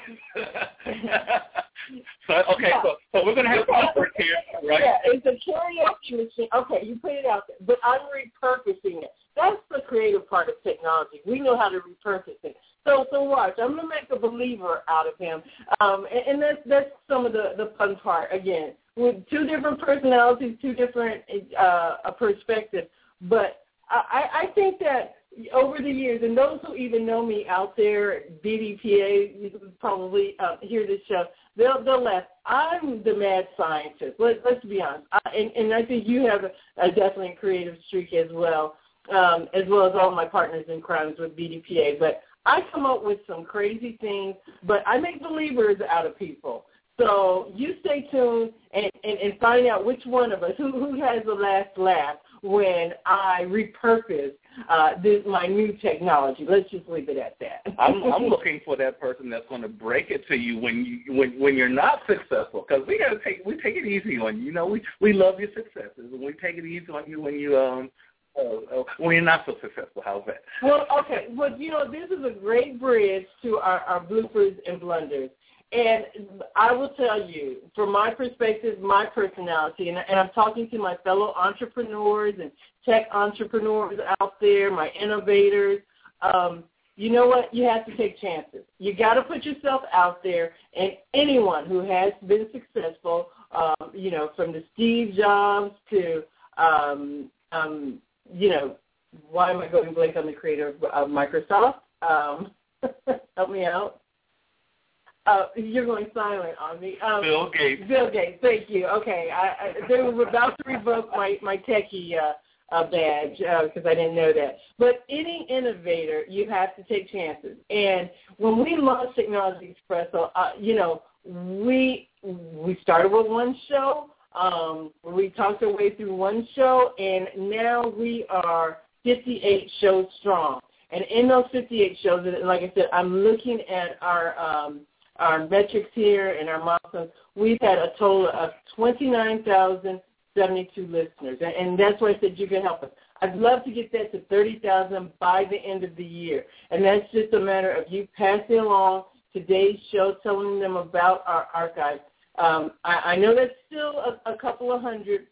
okay, yeah. so so we're gonna have comfort here, right? Yeah, it's a karaoke machine. Okay, you put it out there, but I'm repurposing it. That's the creative part of technology. We know how to repurpose it. So so watch. I'm gonna make a believer out of him, um, and, and that's that's some of the the fun part. Again, with two different personalities, two different uh, perspectives, but I, I think that over the years, and those who even know me out there, BDPA, you probably uh, hear this show, they'll, they'll laugh. I'm the mad scientist. Let, let's be honest. I, and, and I think you have a, a definitely creative streak as well, um, as well as all my partners in crimes with BDPA. But I come up with some crazy things, but I make believers out of people. So you stay tuned and, and, and find out which one of us, who, who has the last laugh when I repurpose uh, this, my new technology. Let's just leave it at that. I'm, I'm (laughs) looking for that person that's going to break it to you when you when when you're not successful. Because we take we take it easy on you. You know, we we love your successes and we take it easy on you when you um uh, when you're not so successful. How's that? Well, okay. Well, you know, this is a great bridge to our, our bloopers and blunders. And I will tell you, from my perspective, my personality, and, and I'm talking to my fellow entrepreneurs and tech entrepreneurs out there, my innovators. Um, you know what? You have to take chances. You got to put yourself out there. And anyone who has been successful, um, you know, from the Steve Jobs to, um, um, you know, why am I going blank on the creator of, of Microsoft? Um, (laughs) help me out. Uh, you're going silent on me. Um, Bill Gates. Bill Gates. Thank you. Okay, I, I, they were about to revoke my my techie uh, uh, badge because uh, I didn't know that. But any innovator, you have to take chances. And when we launched Technology Expresso, uh, you know, we we started with one show. Um, we talked our way through one show, and now we are 58 shows strong. And in those 58 shows, like I said, I'm looking at our um, our metrics here and our milestones, we've had a total of 29,072 listeners. And that's why I said you can help us. I'd love to get that to 30,000 by the end of the year. And that's just a matter of you passing along today's show, telling them about our archive. Um, I, I know that's still a, a couple of hundred,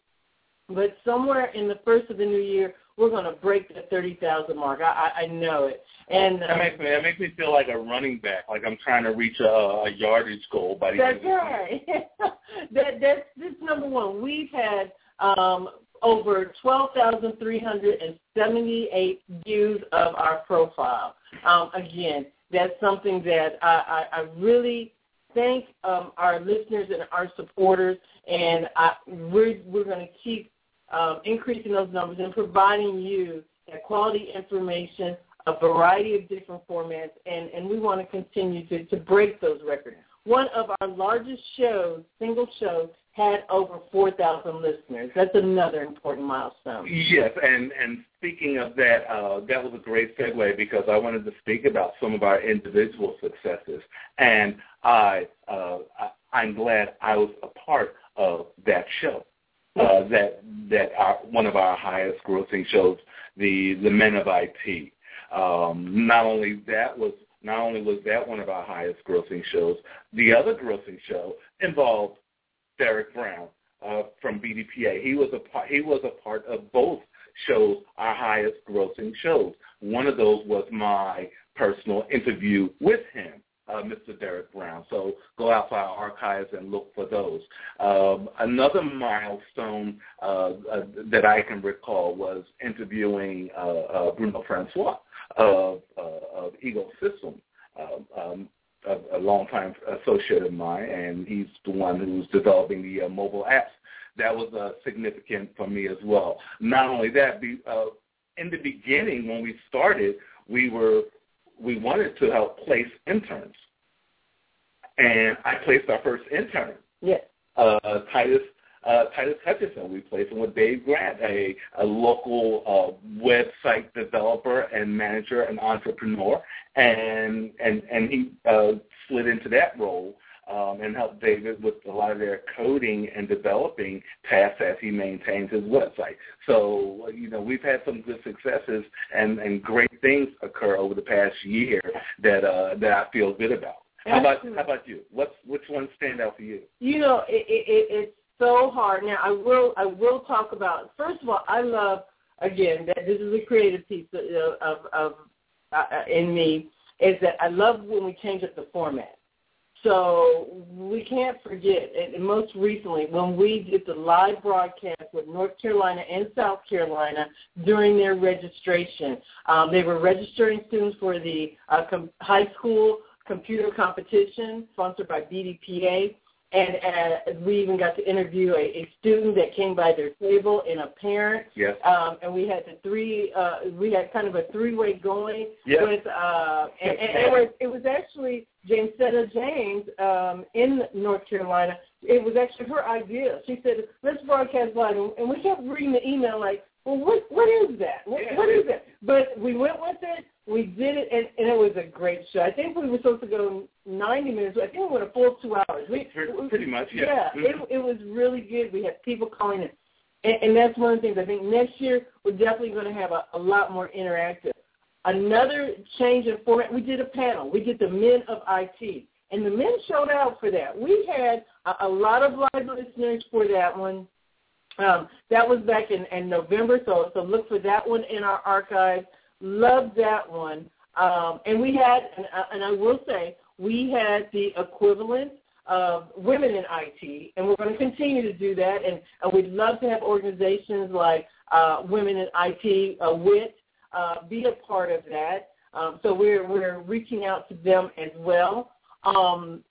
but somewhere in the first of the new year, we're going to break the 30,000 mark. I, I, I know it. And that makes me that makes me feel like a running back, like I'm trying to reach a, a yardage goal by the that's end the right. (laughs) that that's this number one. We've had um, over 12,378 views of our profile. Um, again, that's something that I, I, I really thank um, our listeners and our supporters, and I, we're we're going to keep um, increasing those numbers and providing you that quality information a variety of different formats, and, and we want to continue to, to break those records. One of our largest shows, single shows, had over 4,000 listeners. That's another important milestone. Yes, and, and speaking of that, uh, that was a great segue because I wanted to speak about some of our individual successes. And I, uh, I, I'm glad I was a part of that show. Uh, that that are one of our highest grossing shows, the the Men of IT. Um, not only that was not only was that one of our highest grossing shows, the other grossing show involved Derek Brown uh, from BDPA. He was a part, he was a part of both shows, our highest grossing shows. One of those was my personal interview with him uh, Mr. Derek Brown. So go out to our archives and look for those. Um, another milestone uh, uh, that I can recall was interviewing uh, uh, Bruno Francois of, uh, of System. Um, a, a longtime associate of mine, and he's the one who's developing the mobile apps. That was significant for me as well. Not only that, be, in the beginning when we started, we were we wanted to help place interns. And I placed our first intern. Yes. Uh, Titus uh, Titus Hutchison. We placed him with Dave Grant, a, a local uh, website developer and manager and entrepreneur, and and and he uh, slid into that role um, and help David with a lot of their coding and developing tasks as he maintains his website. So, you know, we've had some good successes and, and great things occur over the past year that uh, that I feel good about. How about how about you? What's which one stand out for you? You know, it, it, it's so hard. Now, I will I will talk about. First of all, I love again that this is a creative piece of of, of uh, in me is that I love when we change up the format. So we can't forget, and most recently, when we did the live broadcast with North Carolina and South Carolina during their registration, um, they were registering students for the uh, com- high school computer competition sponsored by BDPA. And uh, we even got to interview a, a student that came by their table and a parent. Yes. Um, and we had the three. Uh, we had kind of a three-way going Yes. with, uh, and, and it was it was actually Jamesetta James um, in North Carolina. It was actually her idea. She said, "Let's broadcast live," and we kept reading the email like, "Well, what what is that? What, Yeah. what is that?" But we went with it. We did it, and, and it was a great show. I think we were supposed to go 90 minutes. I think we went a full two hours. We, Pretty- much, yeah. Yeah, it, it was really good. We had people calling in. And, and that's one of the things I think next year we're definitely going to have a, a lot more interactive. Another change in format, we did a panel. We did the men of IT. And the men showed out for that. We had a, a lot of live listeners for that one. Um, that was back in, in November, so so look for that one in our archives. Loved that one. Um, and we had, and, I- and I will say, we had the equivalent of women in IT, and we're going to continue to do that. And uh, we'd love to have organizations like uh, Women in IT, uh, WIT, uh, be a part of that. Um, so we're we're reaching out to them as well. Um,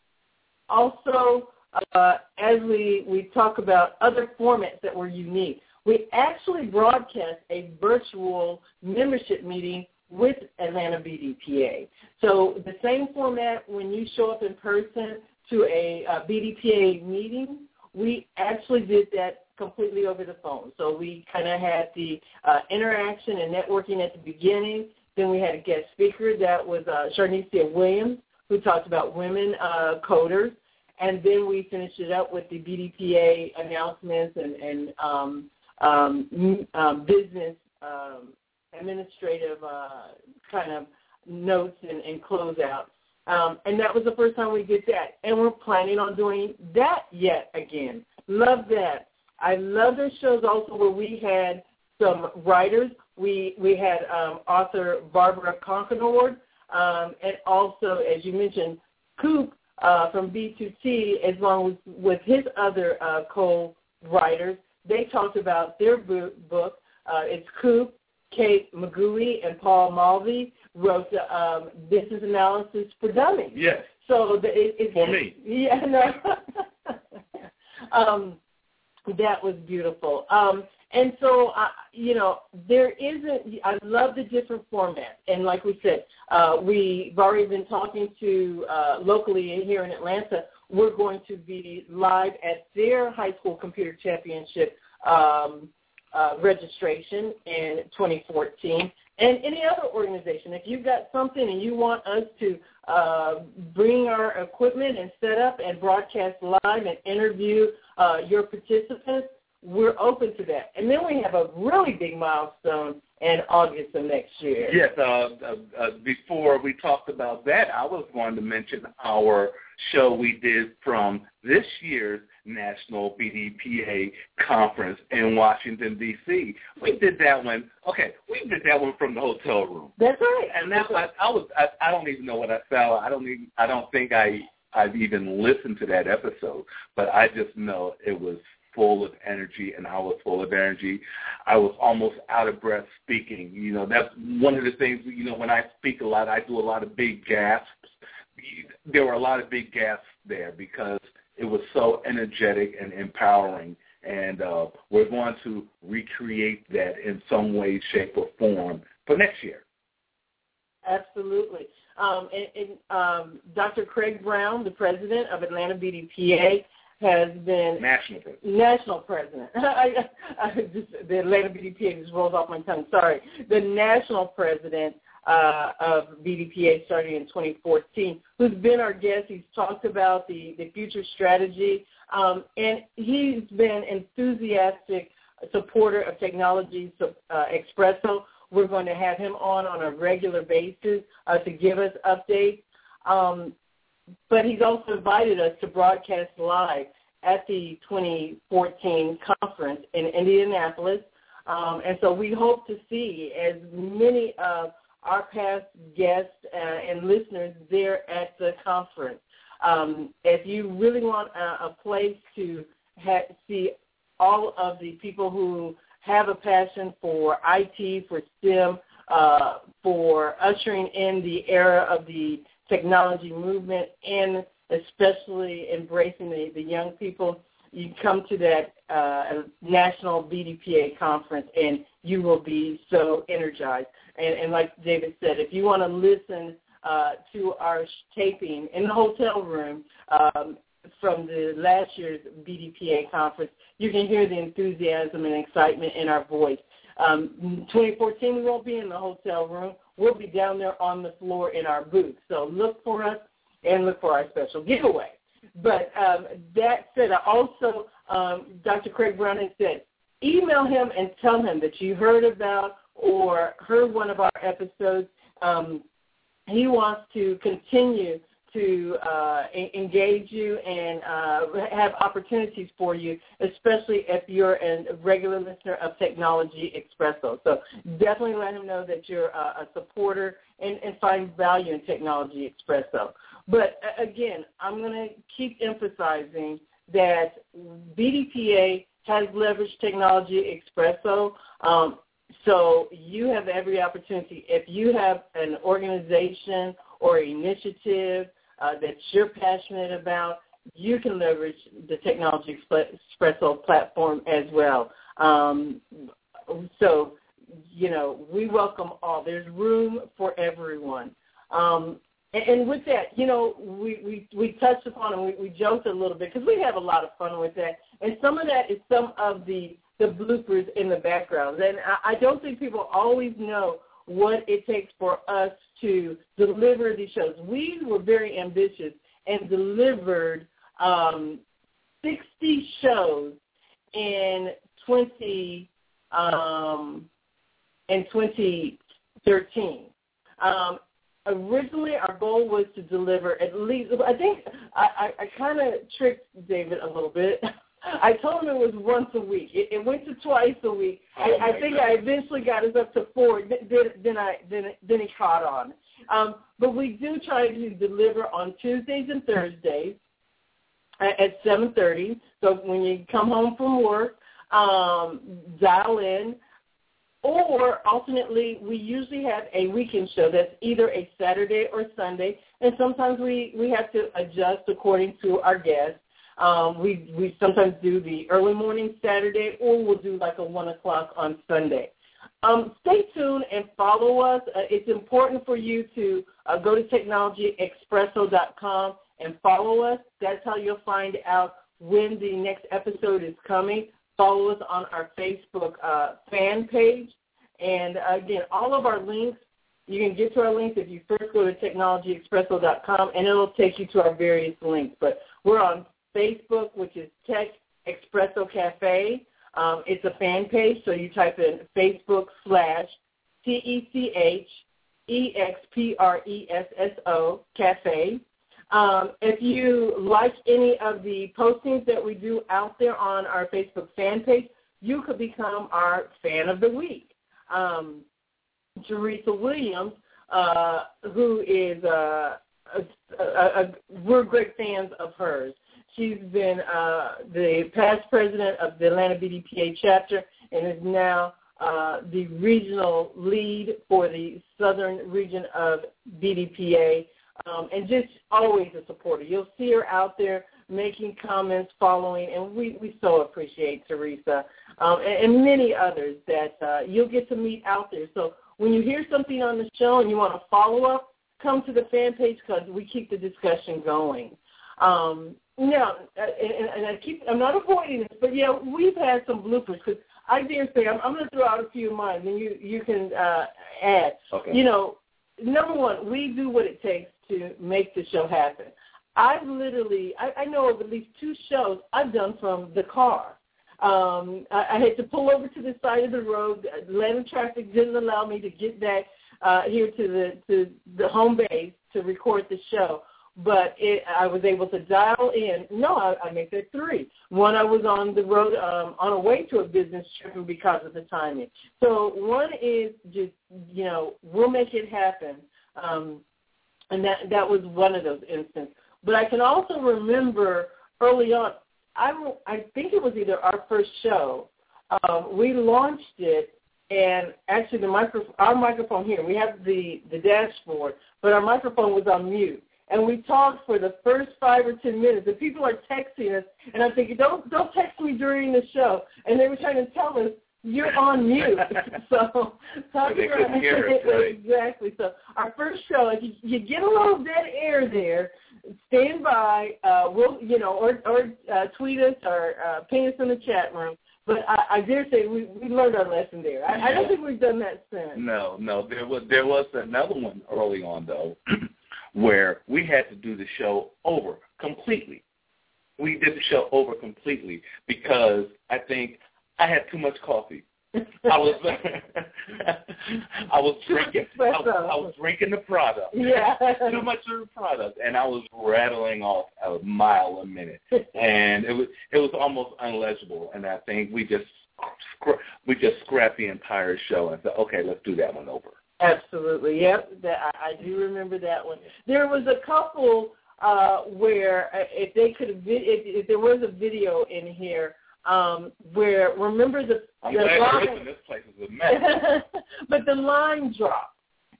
also, uh, as we, we talk about other formats that were unique, we actually broadcast a virtual membership meeting with Atlanta BDPA. So the same format when you show up in person to a uh, BDPA meeting, we actually did that completely over the phone. So we kind of had the uh, interaction and networking at the beginning. Then we had a guest speaker that was uh, Sharnicia Williams, who talked about women uh, coders. And then we finished it up with the BDPA announcements and, and um, um, um, business um, administrative uh, kind of notes and, and closeout. Um, and that was the first time we did that. And we're planning on doing that yet again. Love that. I love those shows also where we had some writers. We we had um, author Barbara Carkenord, um, and also, as you mentioned, Kupe uh, from B2T, as long as with his other uh, co-writers. They talked about their bo- book. Uh, it's Kupe, Kate McGoey, and Paul Mulvey wrote the um, business analysis for dummies. Yes. So the, it, it's For me. (laughs) Yeah, no. (laughs) um, that was beautiful. Um, and so, uh, you know, there isn't. I love the different formats, and like we said, uh, we've already been talking to uh, locally here in Atlanta. We're going to be live at their high school computer championship um, uh, registration in 2014. And any other organization, if you've got something and you want us to uh, bring our equipment and set up and broadcast live and interview uh, your participants, we're open to that. And then we have a really big milestone in August of next year. Yes, uh, uh, uh, before we talked about that, I was going to mention our show we did from this year's National BDPA Conference in Washington, D.C. We did that one, okay, we did that one from the hotel room. That's right. And that I, I was I, I don't even know what I felt. I don't even I don't think I I've even listened to that episode, but I just know it was full of energy and I was full of energy. I was almost out of breath speaking. You know, that's one of the things, you know, when I speak a lot, I do a lot of big gasps. There were a lot of big gaps there because it was so energetic and empowering. And uh, we're going to recreate that in some way, shape, or form for next year. Absolutely. Um, and, and um, Dr. Craig Brown, the president of Atlanta BDPA, has been National president. national president. (laughs) I, I just, the Atlanta BDPA just rolls off my tongue. Sorry, the national president uh, of BDPA starting in 2014, who's been our guest. He's talked about the the future strategy, um, and he's been enthusiastic supporter of technology uh, Expresso. We're going to have him on on a regular basis uh, to give us updates. Um, but he's also invited us to broadcast live at the 2014 conference in Indianapolis. Um, and so we hope to see as many of our past guests uh, and listeners there at the conference. Um, if you really want a, a place to ha- see all of the people who have a passion for IT, for STEM, uh, for ushering in the era of the technology movement and especially embracing the, the young people, you come to that uh, national BDPA conference and you will be so energized. And, and like David said, if you want to listen uh, to our taping in the hotel room um, from the last year's BDPA conference, you can hear the enthusiasm and excitement in our voice. Um, 2014, we won't be in the hotel room. We'll be down there on the floor in our booth. So look for us and look for our special giveaway. But um, that said, I also, um, Dr. Craig Brown has said, email him and tell him that you heard about or heard one of our episodes. Um, he wants to continue to uh, engage you and uh, have opportunities for you, especially if you're a regular listener of Technology Expresso. So definitely let him know that you're a, supporter and, and find value in Technology Expresso. But again, I'm going to keep emphasizing that BDPA has leveraged Technology Expresso. Um, so you have every opportunity. If you have an organization or initiative uh, that you're passionate about, you can leverage the Technology Expresso platform as well. Um, so, you know, we welcome all. There's room for everyone. Um, and, and with that, you know, we, we, we touched upon and we, we joked a little bit because we have a lot of fun with that. And some of that is some of the, the bloopers in the background. And I, I don't think people always know what it takes for us to deliver these shows. We were very ambitious and delivered um, 60 shows in 20 um, in 2013. Um, originally, our goal was to deliver at least. I think I, I, I kind of tricked David a little bit. (laughs) I told him it was once a week. It, it went to twice a week. I, I think. I eventually got us up to four. Then, then I then then he caught on. Um, but we do try to deliver on Tuesdays and Thursdays at 7:30. So when you come home from work, um, dial in. Or alternately, we usually have a weekend show that's either a Saturday or Sunday, and sometimes we we have to adjust according to our guests. Um, we we sometimes do the early morning Saturday, or we'll do like a one o'clock on Sunday. Um, stay tuned and follow us. Uh, it's important for you to uh, go to technologyexpresso.com and follow us. That's how you'll find out when the next episode is coming. Follow us on our Facebook uh, fan page. And again, all of our links, you can get to our links if you first go to technologyexpresso.com, and it'll take you to our various links. But we're on Facebook, which is Tech Expresso Cafe. Um, it's a fan page, so you type in Facebook slash T-E-C-H-E-X-P-R-E-S-S-O Cafe. Um, if you like any of the postings that we do out there on our Facebook fan page, you could become our fan of the week. Um, Teresa Williams, uh, who is uh, a, a, a, we're great fans of hers. She's been uh, the past president of the Atlanta BDPA chapter and is now uh, the regional lead for the southern region of BDPA, um, and just always a supporter. You'll see her out there making comments, following, and we, we so appreciate Teresa um, and, and many others that uh, you'll get to meet out there. So when you hear something on the show and you want to follow up, come to the fan page because we keep the discussion going. Um, no, uh, and, and I keep I'm not avoiding this, but yeah, we've had some bloopers because I dare say I'm, I'm going to throw out a few of mine, and you you can uh, add. Okay. You know, number one, we do what it takes to make the show happen. I've literally I, I know of at least two shows I've done from the car. Um, I, I had to pull over to the side of the road. Atlanta traffic didn't allow me to get back uh, here to the to the home base to record the show but it, I was able to dial in. No, I, I make that three. One, I was on the road um, on a way to a business trip and because of the timing. So one is just, you know, we'll make it happen. Um, and that that was one of those instances. But I can also remember early on, I, I think it was either our first show, um, we launched it and actually the micro, our microphone here, we have the, the dashboard, but our microphone was on mute and we talked for the first five or ten minutes. And people are texting us, and I'm thinking, don't don't text me during the show. And they were trying to tell us you're on mute. (laughs) (laughs) so they couldn't about hear us, (laughs) right? exactly. So our first show, if you, you get a little dead air there, stand by. Uh, we'll you know, or or uh, tweet us or uh, ping us in the chat room. But I, I dare say we we learned our lesson there. I, I don't think we've done that since. No, no. There was there was another one early on though, (clears throat) where we had to do the show over completely. We did the show over completely because I think I had too much coffee. I was (laughs) I was drinking I was, I was drinking the product. Yeah. (laughs) too much of the product, and I was rattling off a mile a minute, and it was it was almost unlegible. And I think we just we just scrapped the entire show and said, okay, let's do that one over. Absolutely. Yep. That I, I do remember that one. There was a couple uh, where uh, if they could have, if, if there was a video in here um, where remember the I'm the line, listening. This place is a mess. (laughs) but the line dropped.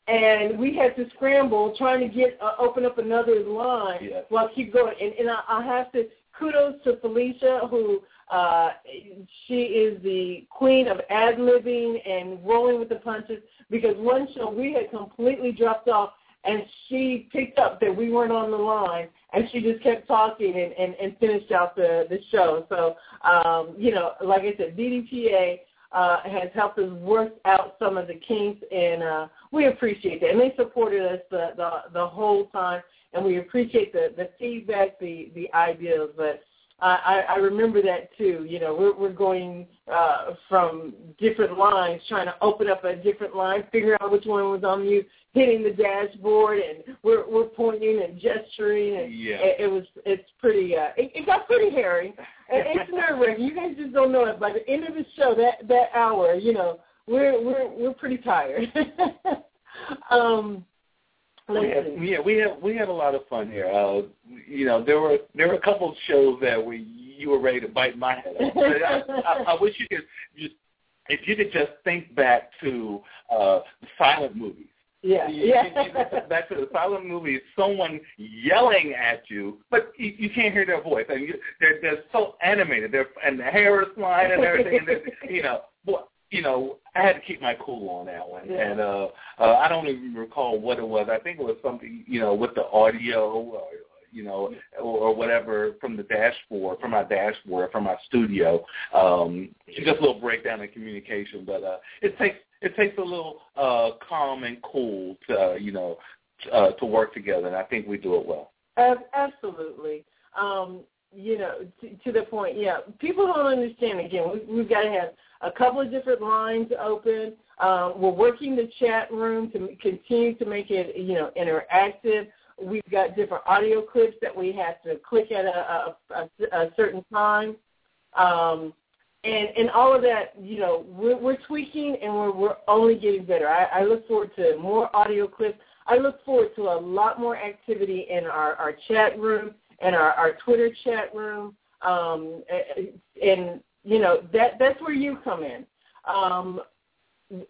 And we had to scramble trying to get uh, open up another line Yes. while keep going. And, and I, I have to kudos to Felicia, who uh, she is the queen of ad libbing and rolling with the punches. Because one show we had completely dropped off, and she picked up that we weren't on the line, and she just kept talking and, and, and finished out the the show. So um, you know, like I said, BDPA uh, has helped us work out some of the kinks, and uh, we appreciate that. And they supported us the, the the whole time, and we appreciate the the feedback, the the ideas. But I I remember that too. You know, we're we're going uh, from different lines, trying to open up a different line, figure out which one was on mute, hitting the dashboard, and we're we're pointing and gesturing, and Yeah. it, it was it's pretty. Uh, it, it got pretty hairy. (laughs) And it's nerve wracking. You guys just don't know it. By the end of the show, that that hour, you know, we're we're we're pretty tired. (laughs) um, We had, yeah, we had we had a lot of fun here. Uh, you know, there were there were a couple of shows that we you were ready to bite my head off. I, I, I wish you could just if you could just think back to uh, silent movies. Yeah, yeah. back to the silent movies, someone yelling at you, but you, you can't hear their voice, and you, they're they're so animated, they're and the hair is flying and everything, and they're- (laughs) you know, boy, you know, I had to keep my cool on that one, Yeah. and uh, uh, I don't even recall what it was. I think it was something, you know, with the audio, or, you know, or, or whatever from the dashboard, from my dashboard, from my studio. Um, just a little breakdown in communication, but uh, it takes it takes a little uh, calm and cool to uh, you know uh, to work together, and I think we do it well. Absolutely. Um, you know, to, to the point, yeah. People don't understand. Again, we, we've got to have a couple of different lines open. Um, we're working the chat room to continue to make it, you know, interactive. We've got different audio clips that we have to click at a, a, a, a certain time. Um, and and all of that, you know, we're, we're tweaking and we're we're only getting better. I, I look forward to more audio clips. I look forward to a lot more activity in our, our chat room and our, our Twitter chat room. Um, and you know that that's where you come in. Um,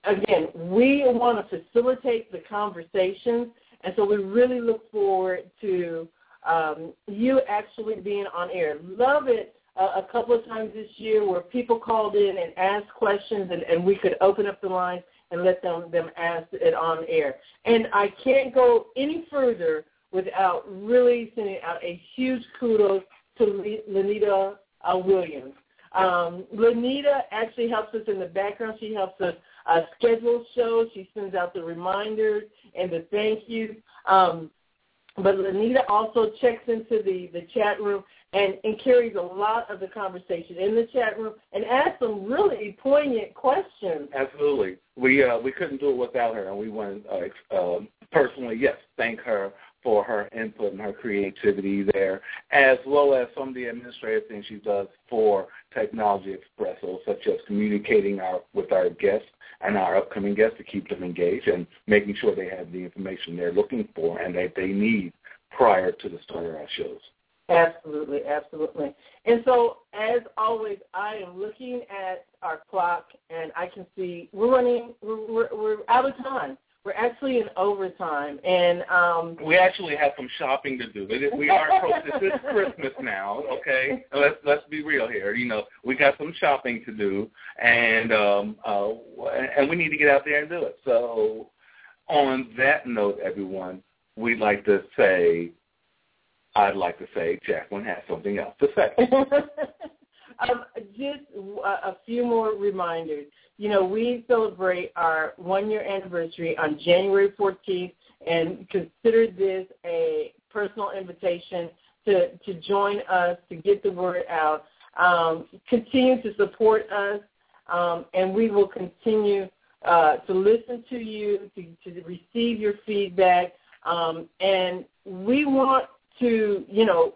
again, we want to facilitate the conversations, and so we really look forward to um, you actually being on air. Love it a couple of times this year where people called in and asked questions, and, and we could open up the lines and let them them ask it on air. And I can't go any further without really sending out a huge kudos to Le- Lenita uh, Williams. Um, Lenita actually helps us in the background. She helps us uh, schedule shows. She sends out the reminders and the thank yous. Um, but Lenita also checks into the, the chat room and, and carries a lot of the conversation in the chat room and asks some really poignant questions. Absolutely, we uh, we couldn't do it without her, and we want to uh, um personally, yes, thank her for her input and her creativity there, as well as some of the administrative things she does for Technology Expresso, such as communicating our, with our guests and our upcoming guests to keep them engaged and making sure they have the information they're looking for and that they need prior to the start of our shows. Absolutely, absolutely. And so, as always, I am looking at our clock, and I can see we're running. We're, we're, we're out of time. We're actually in overtime, and um, we actually have some shopping to do. We are (laughs) this is Christmas now, okay? Let's let's be real here. You know, we got some shopping to do, and um, uh, and we need to get out there and do it. So, on that note, everyone, we'd like to say, I'd like to say, Jacqueline has something else to say. (laughs) um, just a few more reminders you know, we celebrate our one-year anniversary on January 14th and consider this a personal invitation to, to join us, to get the word out. Um, continue to support us, um, and we will continue uh, to listen to you, to, to receive your feedback, um, and we want to, you know,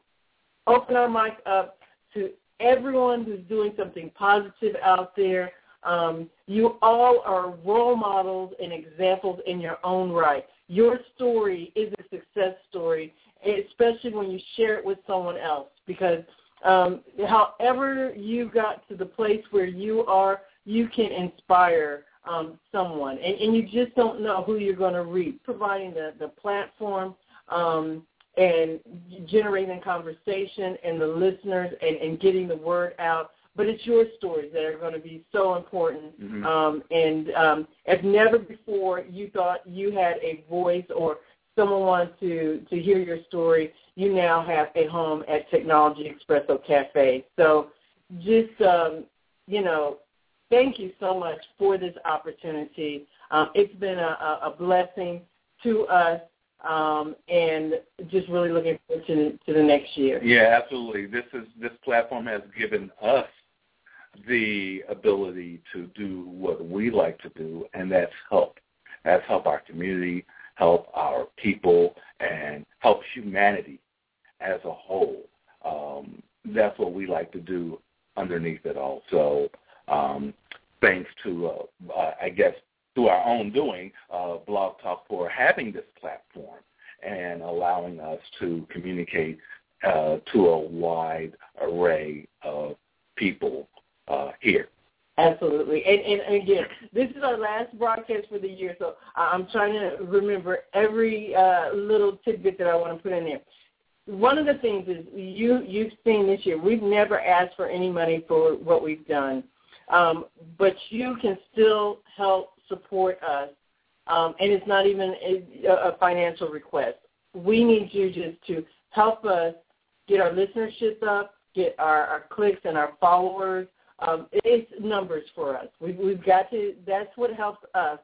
open our mic up to everyone who's doing something positive out there um, you all are role models and examples in your own right. Your story is a success story, especially when you share it with someone else. Because um, however you got to the place where you are, you can inspire um, someone, and, and you just don't know who you're going to reach. Providing the the platform um, and generating conversation and the listeners and, and getting the word out but it's your stories that are going to be so important. Mm-hmm. Um, and um, as never before you thought you had a voice or someone wanted to, to hear your story, you now have a home at Technology Expresso Cafe. So just, um, you know, thank you so much for this opportunity. Um, it's been a, a blessing to us um, and just really looking forward to, to the next year. Yeah, absolutely. This is this platform has given us the ability to do what we like to do, and that's help. That's help our community, help our people, and help humanity as a whole. Um, that's what we like to do underneath it all. So um, thanks to, uh, uh, I guess, through our own doing, uh, Blog Talk for having this platform and allowing us to communicate uh, to a wide array of people uh, here. Absolutely. And, and again, this is our last broadcast for the year, so I'm trying to remember every uh, little tidbit that I want to put in there. One of the things is you you've seen this year. We've never asked for any money for what we've done, um, but you can still help support us, um, and it's not even a, a financial request. We need you just to help us get our listenership up, get our, our clicks and our followers um, it's numbers for us. We've, we've got to. That's what helps us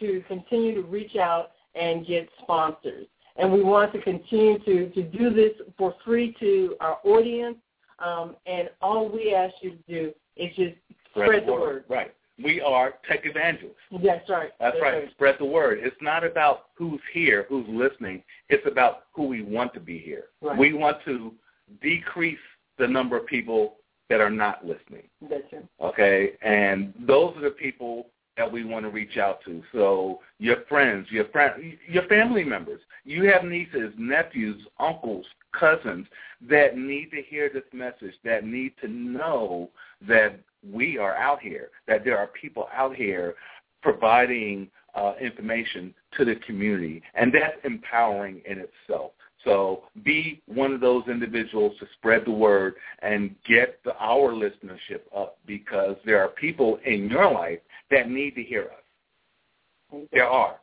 to continue to reach out and get sponsors. And we want to continue to, to do this for free to our audience. Um, and all we ask you to do is just spread, spread the word. word. Right. We are tech evangelists. That's right. That's, That's right. right. Spread the word. It's not about who's here, who's listening. It's about who we want to be here. Right. We want to decrease the number of people that are not listening. That's true. Okay, and those are the people that we want to reach out to. So your friends, your friend, your family members. You have nieces, nephews, uncles, cousins that need to hear this message, that need to know that we are out here, that there are people out here providing uh, information to the community, and that's empowering in itself. So be one of those individuals to spread the word and get the, our listenership up because there are people in your life that need to hear us. There are,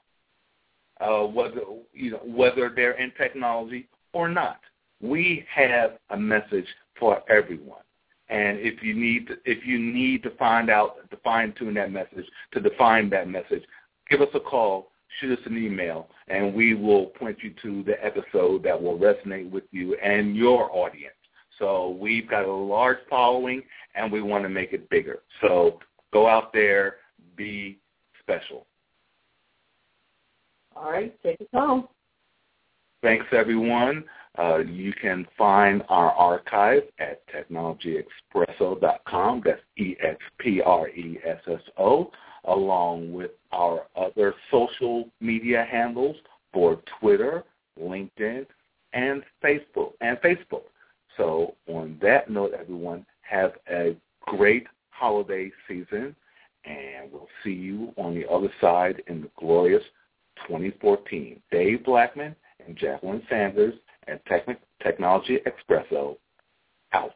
uh, whether you know whether they're in technology or not. We have a message for everyone. And if you need to, if you need to find out to fine tune that message, to define that message, give us a call shoot us an email, and we will point you to the episode that will resonate with you and your audience. So we've got a large following, and we want to make it bigger. So go out there, be special. All right, take us home. Thanks, everyone. Uh, you can find our archive at technologyexpresso.com. That's E-X-P-R-E-S-S-O along with our other social media handles for Twitter, LinkedIn, and Facebook. And Facebook. So on that note, everyone, have a great holiday season, and we'll see you on the other side in the glorious 2014. Dave Blackman and Jacqueline Sanders and Techn- Technology Expresso out.